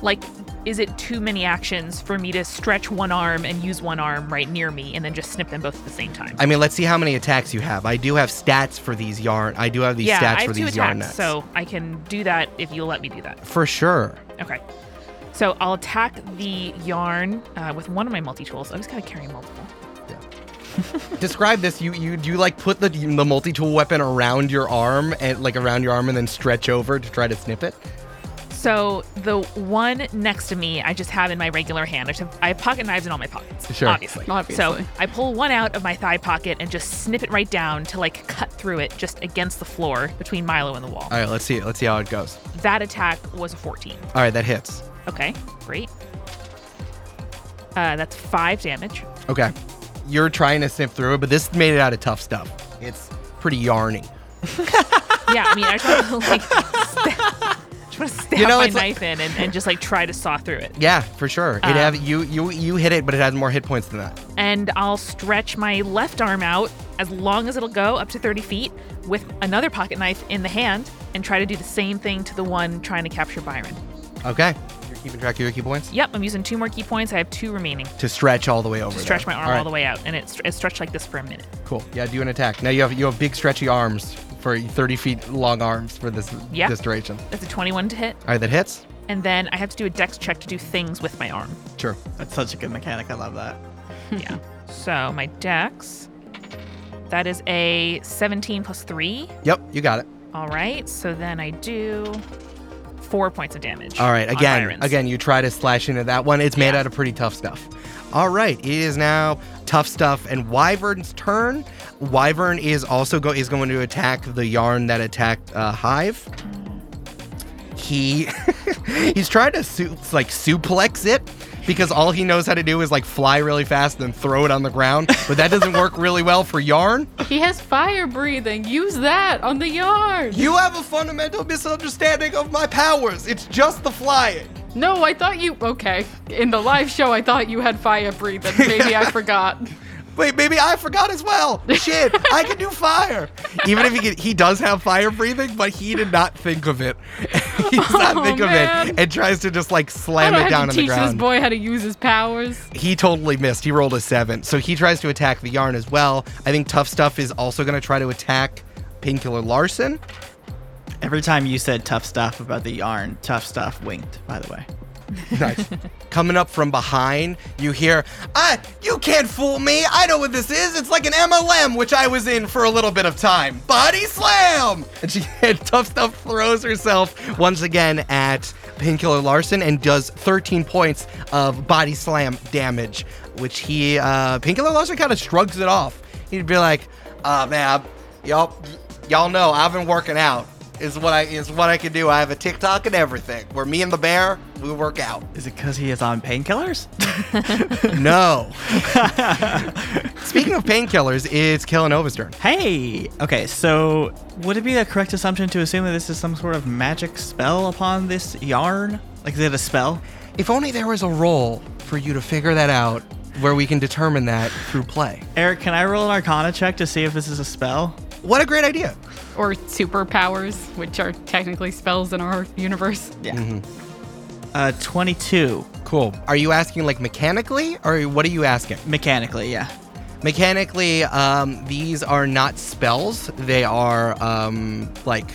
Like, is it too many actions for me to stretch one arm and use one arm right near me and then just snip them both at the same time? I mean, let's see how many attacks you have. I do have stats for these yarn. I do have these yeah, stats I have for two these yarn attacks, nets. so I can do that if you'll let me do that. For sure. Okay. So I'll attack the yarn uh, with one of my multi tools. I just gotta carry multiple. Describe this. You you do you like put the the multi tool weapon around your arm and like around your arm and then stretch over to try to snip it. So the one next to me, I just have in my regular hand. I, just have, I have pocket knives in all my pockets. Sure. Obviously. Obviously. So I pull one out of my thigh pocket and just snip it right down to like cut through it just against the floor between Milo and the wall. All right, let's see. Let's see how it goes. That attack was a 14. All right, that hits. Okay, great. Uh, that's five damage. Okay, you're trying to snip through it, but this made it out of tough stuff. It's pretty yarny. Yeah, I mean, I just want to like, sta- just want to stab You know, my it's like- knife in and, and just like try to saw through it. Yeah, for sure. It Um, have you you you hit it, but it has more hit points than that. and I'll stretch my left arm out as long as it'll go up to 30 feet with another pocket knife in the hand and try to do the same thing to the one trying to capture Byron. Okay, you're keeping track of your ki points Yep, I'm using two more ki points. I have two remaining. to stretch all the way over. To stretch my arm all, right, the way out, and it's it stretched like this for a minute. Cool. Yeah, do an attack. Now you have you have big stretchy arms for 30 feet long arms for this Yeah. this duration. That's a 21 to hit, All right, that hits. and then I have to do a dex check to do things with my arm. Sure. That's such a good mechanic. I love that. yeah. So my dex, that is a 17 plus three. Yep, you got it. All right, so then I do four points of damage. All right, on again, Byron's. again, you try to slash into that one. It's made Yeah. out of pretty tough stuff. All right, it is now tough stuff and Wyvern's turn. Wyvern is also go is going to attack the yarn that attacked uh, Hive. He he's trying to su- like suplex it because all he knows how to do is like fly really fast and throw it on the ground, but that doesn't work really well for yarn. He has fire breathing. Use that on the yarn. You have a fundamental misunderstanding of my powers. It's just the flying. No, I thought you. Okay. In the live show, I thought you had fire breathing. Maybe I forgot. Wait, maybe I forgot as well. Shit, I can do fire. Even if he can, he does have fire breathing, but he did not think of it. he does not Oh, think of it and tries to just like slam it down on the ground. teach this boy how to use his powers. He totally missed. He rolled a seven, so he tries to attack the yarn as well. I think Tough Stuff is also going to try to attack Painkiller Larson. Every time you said tough stuff about the yarn, tough stuff winked, by the way. Nice. Coming up from behind, you hear, "Ah, you can't fool me! I know what this is. It's like an MLM, which I was in for a little bit of time. Body slam!" And she and tough stuff throws herself once again at Painkiller Larson and does 13 points of body slam damage, which he uh, Painkiller Larson kind of shrugs it off. He'd be like, "Uh, man, y'all, y'all know I've been working out." Is what I is what I can do. I have a TikTok and everything. Where me and the bear, we work out. Is it because he is on painkillers? No. Speaking of painkillers, it's Kilonova's turn. hey! Okay, so would it be a correct assumption to assume that this is some sort of magic spell upon this yarn? Like, is it a spell? If only there was a roll for you to figure that out where we can determine that through play. Eric, can I roll an arcana check to see if this is a spell? What a great idea. Or superpowers, which are technically spells in our universe. Yeah. Uh, 22. Cool. Are you asking like mechanically or what are you asking? Mechanically, yeah. Mechanically, um, these are not spells. They are um, like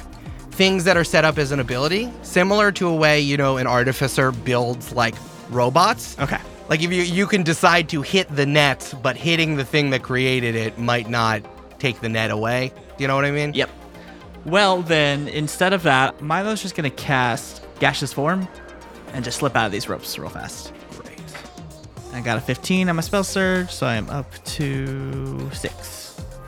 things that are set up as an ability, similar to a way, you know, an artificer builds like robots. Okay. Like if you you can decide to hit the net, but hitting the thing that created it might not take the net away. Do you know what I mean? Yep. Well, then, instead of that, Milo's just going to cast Gaseous Form and just slip out of these ropes real fast. Great. I got a 15 on my spell surge, so I am up to 6.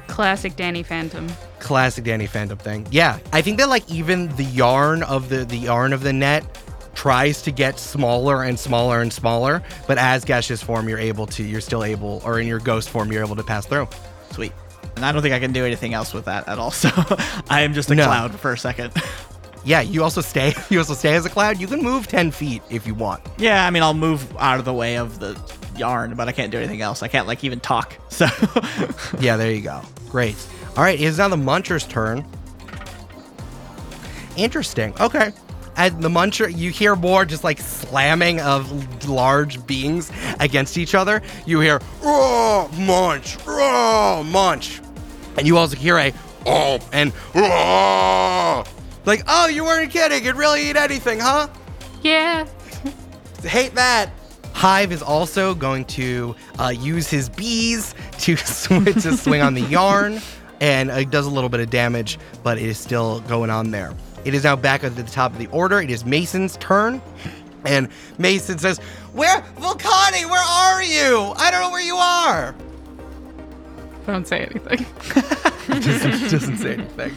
Classic Danny Phantom. Classic Danny Phantom thing. Yeah, I think that like even the yarn of the the yarn of the net tries to get smaller and smaller and smaller, but as gaseous form, you're able to. You're still able, or in your ghost form, you're able to pass through. Sweet. And I don't think I can do anything else with that at all, so I am just a No. cloud for a second. Yeah, you also stay. You also stay as a cloud. You can move ten feet if you want. yeah, I mean, I'll move out of the way of the yarn, but I can't do anything else. I can't, like, even talk, so. Yeah, there you go. Great. All right, it is now the Muncher's turn. Interesting. Okay. At the Muncher, you hear more just like slamming of large beings against each other. You hear, oh, munch, oh, munch. And you also hear a, oh, and, oh. Like, oh, you weren't kidding. It really eat anything, huh? Yeah. hate that. Hive is also going to uh, use his bees to, sw- to swing on the yarn, and it does a little bit of damage, but it is still going on there. It is now back at the top of the order. It is Mason's turn, and Mason says, "Where, Vulcani? Where are you? I don't know where you are." Don't say anything. doesn't, doesn't say anything.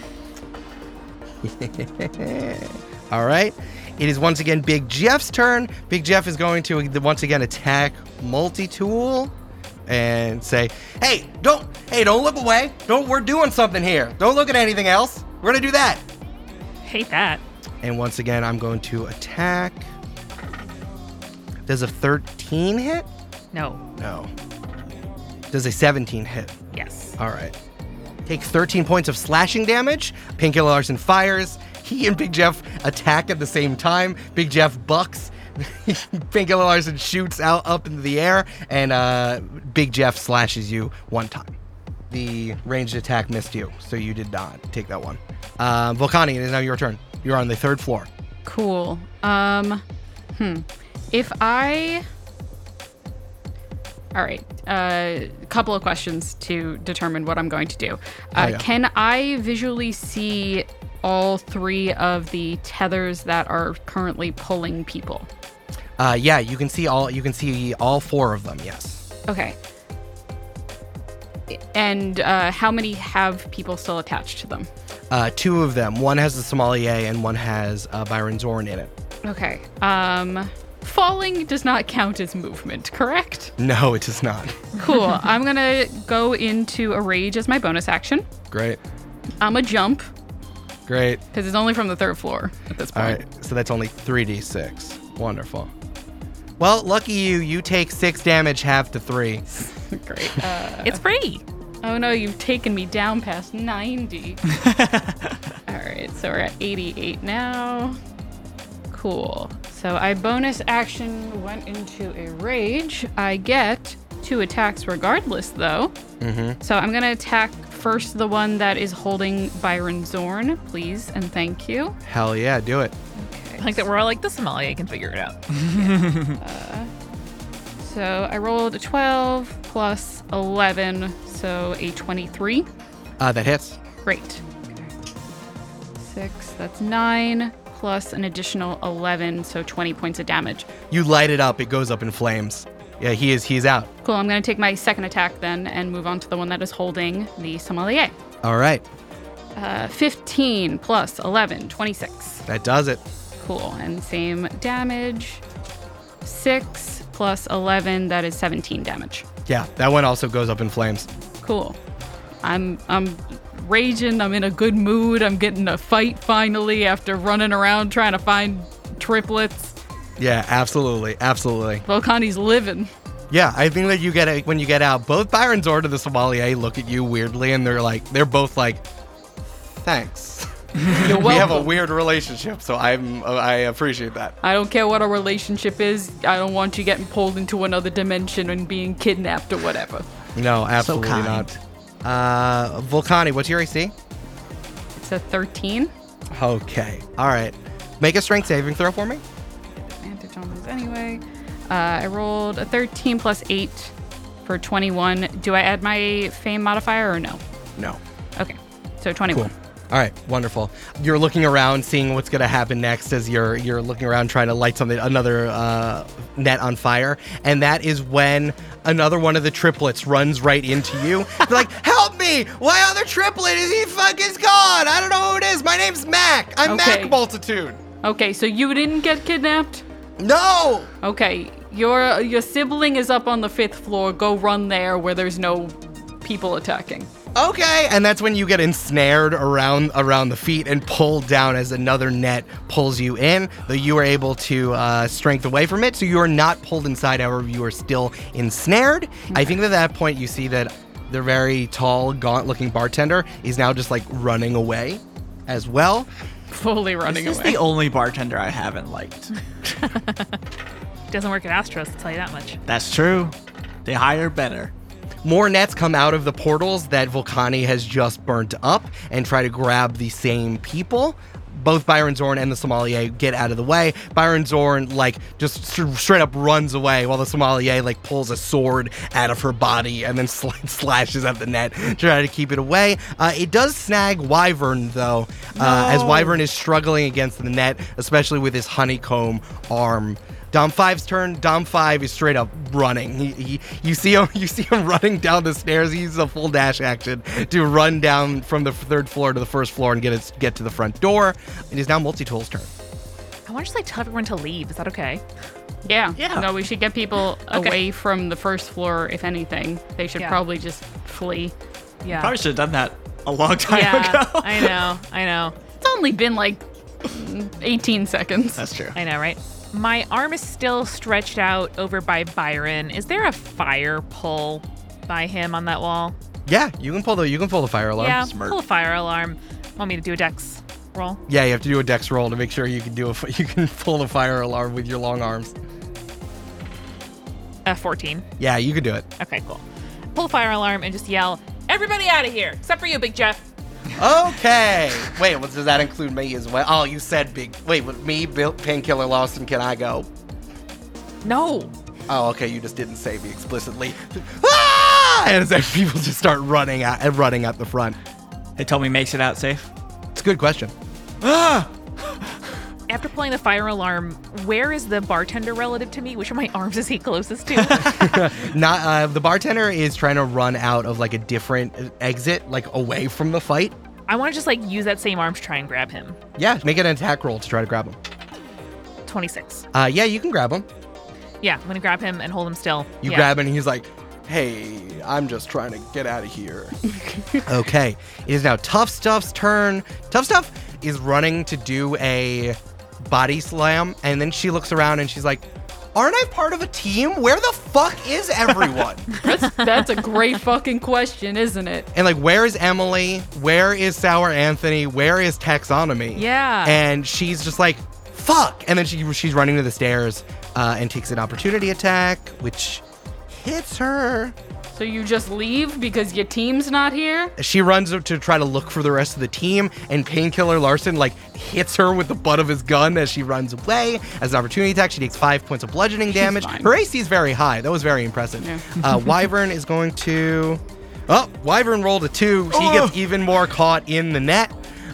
All right. It is once again Big Jeff's turn. Big Jeff is going to once again attack Multi Tool and say, "Hey, don't, hey, don't look away. Don't. We're doing something here. Don't look at anything else. We're gonna do that." Hate that. And once again, I'm going to attack. Does a 13 hit? No. No. Does a 17 hit? Yes. All right. Take 13 points of slashing damage. Painkiller Larson fires. He and Big Jeff attack at the same time. Big Jeff bucks. Painkiller Larson shoots out up into the air, and uh, Big Jeff slashes you one time. The ranged attack missed you, so you did not take that one. Uh, Vulcani, it is now your turn. You're on the third floor. Cool. Um, hmm. If I. All right. A uh, couple of questions to determine what I'm going to do. Uh, Oh, yeah. Can I visually see all three of the tethers that are currently pulling people? Uh, yeah, you can see all. You can see all four of them. Yes. Okay. And uh, how many have people still attached to them? Uh, two of them. One has the sommelier, and one has uh, Byron Zorn in it. Okay. Um, falling does not count as movement, correct? No, it does not. Cool. I'm gonna go into a rage as my bonus action. Great. I'm a jump Great. because it's only from the third floor at this All point. right, so that's only 3d6. Wonderful. Well, lucky you, you take six damage, half to three. Great. Uh, It's free. oh no, you've taken me down past 90. All right, so we're at 88 now. Cool. So I bonus action went into a rage. I get two attacks regardless, though. Mm-hmm. So I'm gonna attack first the one that is holding Byron Zorn, please and thank you. Hell yeah, do it. Okay. I like that we're all like the sommelier can figure it out. So I rolled a 12 plus 11, so a 23. Uh, that hits. Great. Six, that's nine, plus an additional 11, so 20 points of damage. You light it up, it goes up in flames. Yeah, he is he's out. Cool, I'm going to take my second attack then and move on to the one that is holding the sommelier. All right. Uh, 15 plus 11, 26. That does it. Cool, and same damage. 6 plus 11, that is 17 damage. Yeah, that one also goes up in flames. Cool. I'm I'm raging. I'm in a good mood. I'm getting a fight finally after running around trying to find triplets. Yeah, absolutely, absolutely. Vulcani's living. Yeah, I think that you get it when you get out. Both Byron Zorn and the sommelier look at you weirdly, and they're like, they're both like, "Thanks." You're we have a weird relationship, so I'm I appreciate that. I don't care what our relationship is. I don't want you getting pulled into another dimension and being kidnapped or whatever. No, absolutely kind. not. Uh, Vulcani, what's your AC? It's a 13. Okay, all right. Make a strength saving throw for me. Advantage on this anyway. Uh, I rolled a 13 plus 8 for 21. Do I add my fame modifier or no? No. Okay, so 21. Cool. All right, wonderful. You're looking around, seeing what's going to happen next as you're you're looking around trying to light something another uh, net on fire, and that is when another one of the triplets runs right into you. They're like, "Help me! My other triplet is he fucking gone? I don't know who it is. My name's Mac. I'm Okay. Mac Multitude. Okay, so you didn't get kidnapped? No, Okay, your your sibling is up on the fifth floor. Go run there where there's no people attacking. Okay, and that's when you get ensnared around around the feet and pulled down as another net pulls you in. Though you are able to uh, strength away from it, so you are not pulled inside. However, you are still ensnared. I think that at that point you see that the very tall, gaunt-looking bartender is now just like running away, as well. Fully running away. This is away. the only bartender I haven't liked. Doesn't work at Astros, I'll tell you that much. That's true. They hire better. More nets come out of the portals that Vulcani has just burnt up and try to grab the same people. Both Byron Zorn and the sommelier get out of the way. Byron Zorn, like, just st- straight up runs away while the sommelier, like, pulls a sword out of her body and then sl- slashes at the net, trying to keep it away. Uh, it does snag Wyvern, though, uh, as Wyvern is struggling against the net, especially with his honeycomb arm. Dom 5's turn. Dom 5 is straight up running. He, he, you see him, you see him running down the stairs. He uses a full dash action to run down from the third floor to the first floor and get it, get to the front door. It is now Multi-Tool's turn. I want to just like tell everyone to leave. Is that okay? yeah. Yeah. No, we should get people Okay. away from the first floor, if anything. They should Yeah. probably just flee. Yeah. Probably should have done that a long time yeah, ago. I know. I know. It's only been like mm, 18 seconds. That's true. I know, right? My arm is still stretched out over by Byron. Is there a fire pull by him on that wall? Yeah, you can pull the you can pull the fire alarm. yeah, Smart. pull a fire alarm. Want me to do a dex roll? Yeah, you have to do a dex roll to make sure you can do a f- you can pull the fire alarm with your long arms. Uh, 14. Yeah, you can do it. Okay, cool. Pull a fire alarm and just yell, "Everybody out of here, except for you, Big Jeff." Okay. Wait, well, does that include me as well? Oh, you said big. Wait, with me, Bill, Painkiller Larson, can I go? No. Oh, okay. You just didn't say me explicitly. Ah! And as people just start running out and running out the front. They told me makes it out safe. It's a good question. After pulling the fire alarm, where is the bartender relative to me? Which of my arms is he closest to? Not uh, the bartender is trying to run out of like a different exit, like away from the fight. I want to just like use that same arm to try and grab him. Yeah, make an attack roll to try to grab him. 26. Uh, yeah, you can grab him. Yeah, I'm gonna grab him and hold him still. You yeah. grab him, and he's like, "Hey, I'm just trying to get out of here." okay, it is now Tough Stuff's turn. Tough Stuff is running to do a body slam, and then she looks around and she's like, aren't I part of a team? Where the fuck is everyone? That's, that's a great fucking question, isn't it? and like, where is Emily? Where is Sour Anthony? Where is Taxonomy? Yeah. And she's just like, fuck. And then she she's running to the stairs uh, and takes an opportunity attack, which hits her. So you just leave because your team's not here? She runs to try to look for the rest of the team, and Painkiller Larson like hits her with the butt of his gun as she runs away. As an opportunity attack, she takes five points of bludgeoning damage. fine. Her AC is very high. That was very impressive. Yeah. uh, Wyvern is going to. Oh, Wyvern rolled a two. He gets even more caught in the net.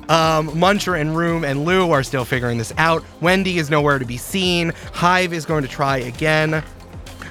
Um, Muncher and Room and Lou are still figuring this out. Wendy is nowhere to be seen. Hive is going to try again.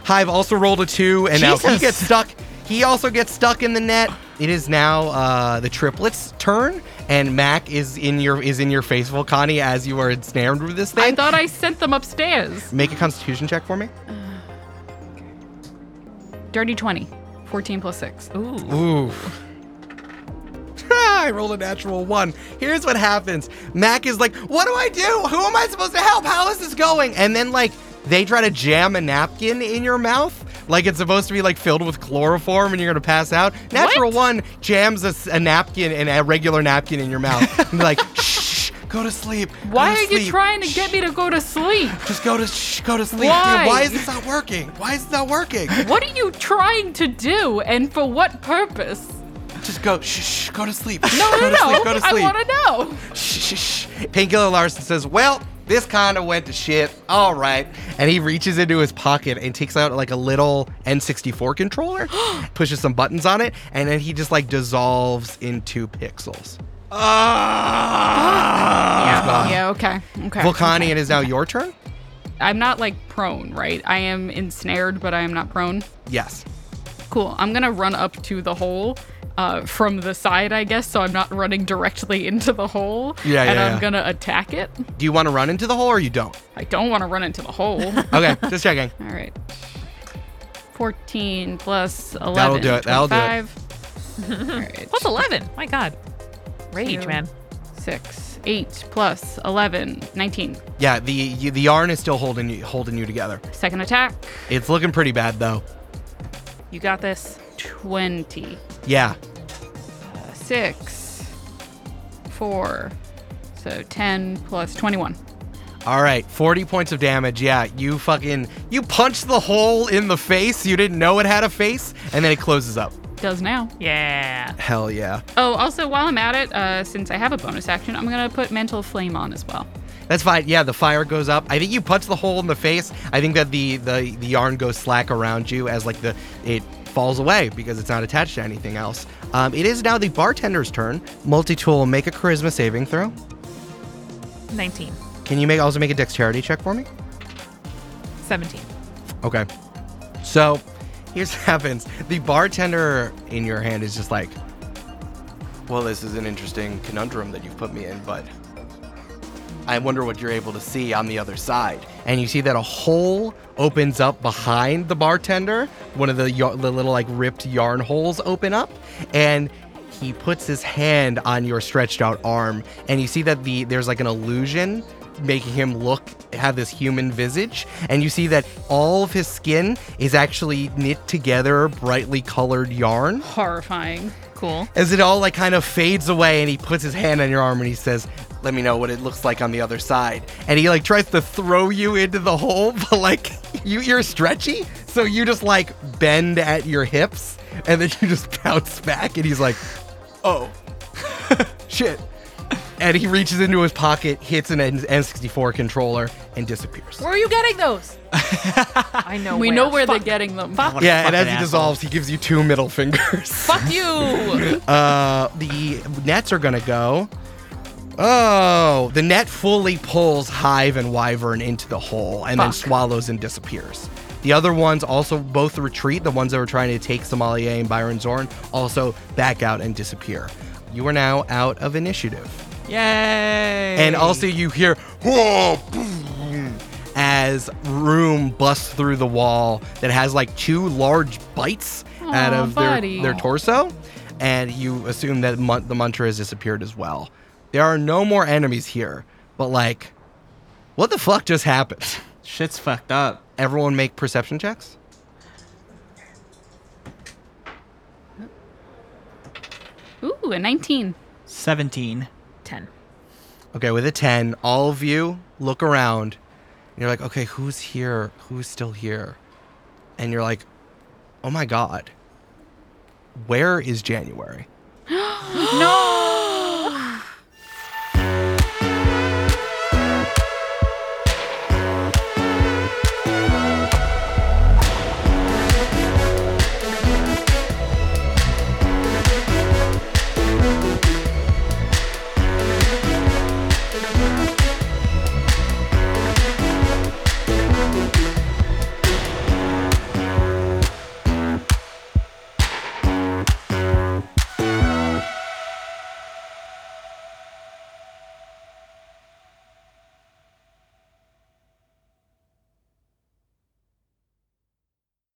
Hive also rolled a two, and now he gets stuck. He also gets stuck in the net. It is now uh, the triplets' turn, and Mac is in your is in your face, Vulcani, as you are ensnared with this thing. I thought I sent them upstairs. Make a Constitution check for me. Dirty 20. 14 plus 6. Ooh. Ooh. I rolled a natural one. Here's what happens. Mac is like, "What do I do? Who am I supposed to help? How is this going?" And then like they try to jam a napkin in your mouth. Like it's supposed to be like filled with chloroform and you're gonna pass out. Natural one jams a, a napkin and a regular napkin in your mouth. and be like, shh, go to sleep. Why to are you trying to get me to go to sleep? Just go to shh, go to sleep. Why? Dude, why is this not working? Why is this not working? What are you trying to do and for what purpose? Just go shh, shh go to sleep. No, go no, to sleep. no. Go to I want to know. shh, shh, shh. Painkiller Larson says, Well, this kind of went to shit. All right. And he reaches into his pocket and takes out like a little N64 controller, pushes some buttons on it, and then he just like dissolves into pixels. Ah! Yeah, yeah, okay. Okay. Vulcani, it is now your turn? I'm not like prone, right? I am ensnared, but I am not prone. Yes. Cool. I'm gonna run up to the hole uh, from the side, I guess, so I'm not running directly into the hole. Yeah, And yeah, I'm yeah. gonna attack it. Do you want to run into the hole or you don't? I don't want to run into the hole. Okay, just checking. All right. 14 plus 11. That'll do it, that'll do it. All right. Plus 11. My God. Rage, Two. man. 6, 8 plus 11, 19. Yeah, the the yarn is still holding you holding you together. Second attack, It's looking pretty bad though. You got this. 20. Yeah. 6, 4, so 10 plus 21. All right, 40 points of damage. Yeah, you fucking you punched the hole in the face. You didn't know it had a face, and then it closes up. Does now. Yeah. Hell yeah. Oh, also, while I'm at it, uh, since I have a bonus action, I'm going to put Mental Flame on as well. That's fine. Yeah, the fire goes up. I think you punch the hole in the face. I think that the the the yarn goes slack around you as like the it falls away because it's not attached to anything else. Um, it is now the bartender's turn. Multi-tool, make a charisma saving throw. 19. Can you make also make a dexterity check for me? 17. Okay. So here's what happens. The bartender in your hand is just like, well, this is an interesting conundrum that you've put me in, but I wonder what you're able to see on the other side. And you see that a hole opens up behind the bartender. One of the, y- the little like ripped yarn holes open up, and he puts his hand on your stretched out arm, and you see that the there's like an illusion making him look have this human visage and you see that all of his skin is actually knit together brightly colored yarn Horrifying. Cool. as it all like kind of fades away and he puts his hand on your arm and he says let me know what it looks like on the other side and he like tries to throw you into the hole but like you you're stretchy so you just like bend at your hips and then you just bounce back and he's like oh shit and he reaches into his pocket hits an N- n64 controller and disappears Where are you getting those? I know. We where. know where they're getting them. Fuck. yeah and as fucking he asshole. dissolves he gives you two middle fingers Fuck you. Uh, the nets are gonna go. Oh, the net fully pulls Hive and Wyvern into the hole and then swallows and disappears. The other ones also both retreat. The ones that were trying to take sommelier and Byron Zorn also back out and disappear. You are now out of initiative. Yay! And also you hear "Whoa!" as Room busts through the wall that has like two large bites out of their, buddy. their torso. And you assume that the Muncher has disappeared as well. There are no more enemies here, but like, what the fuck just happened? shit's fucked up. everyone make perception checks. Ooh, a 19. 17. 10. Okay, with a 10, all of you look around and you're like, okay, who's here? Who's still here? And you're like, oh my God, where is January? No!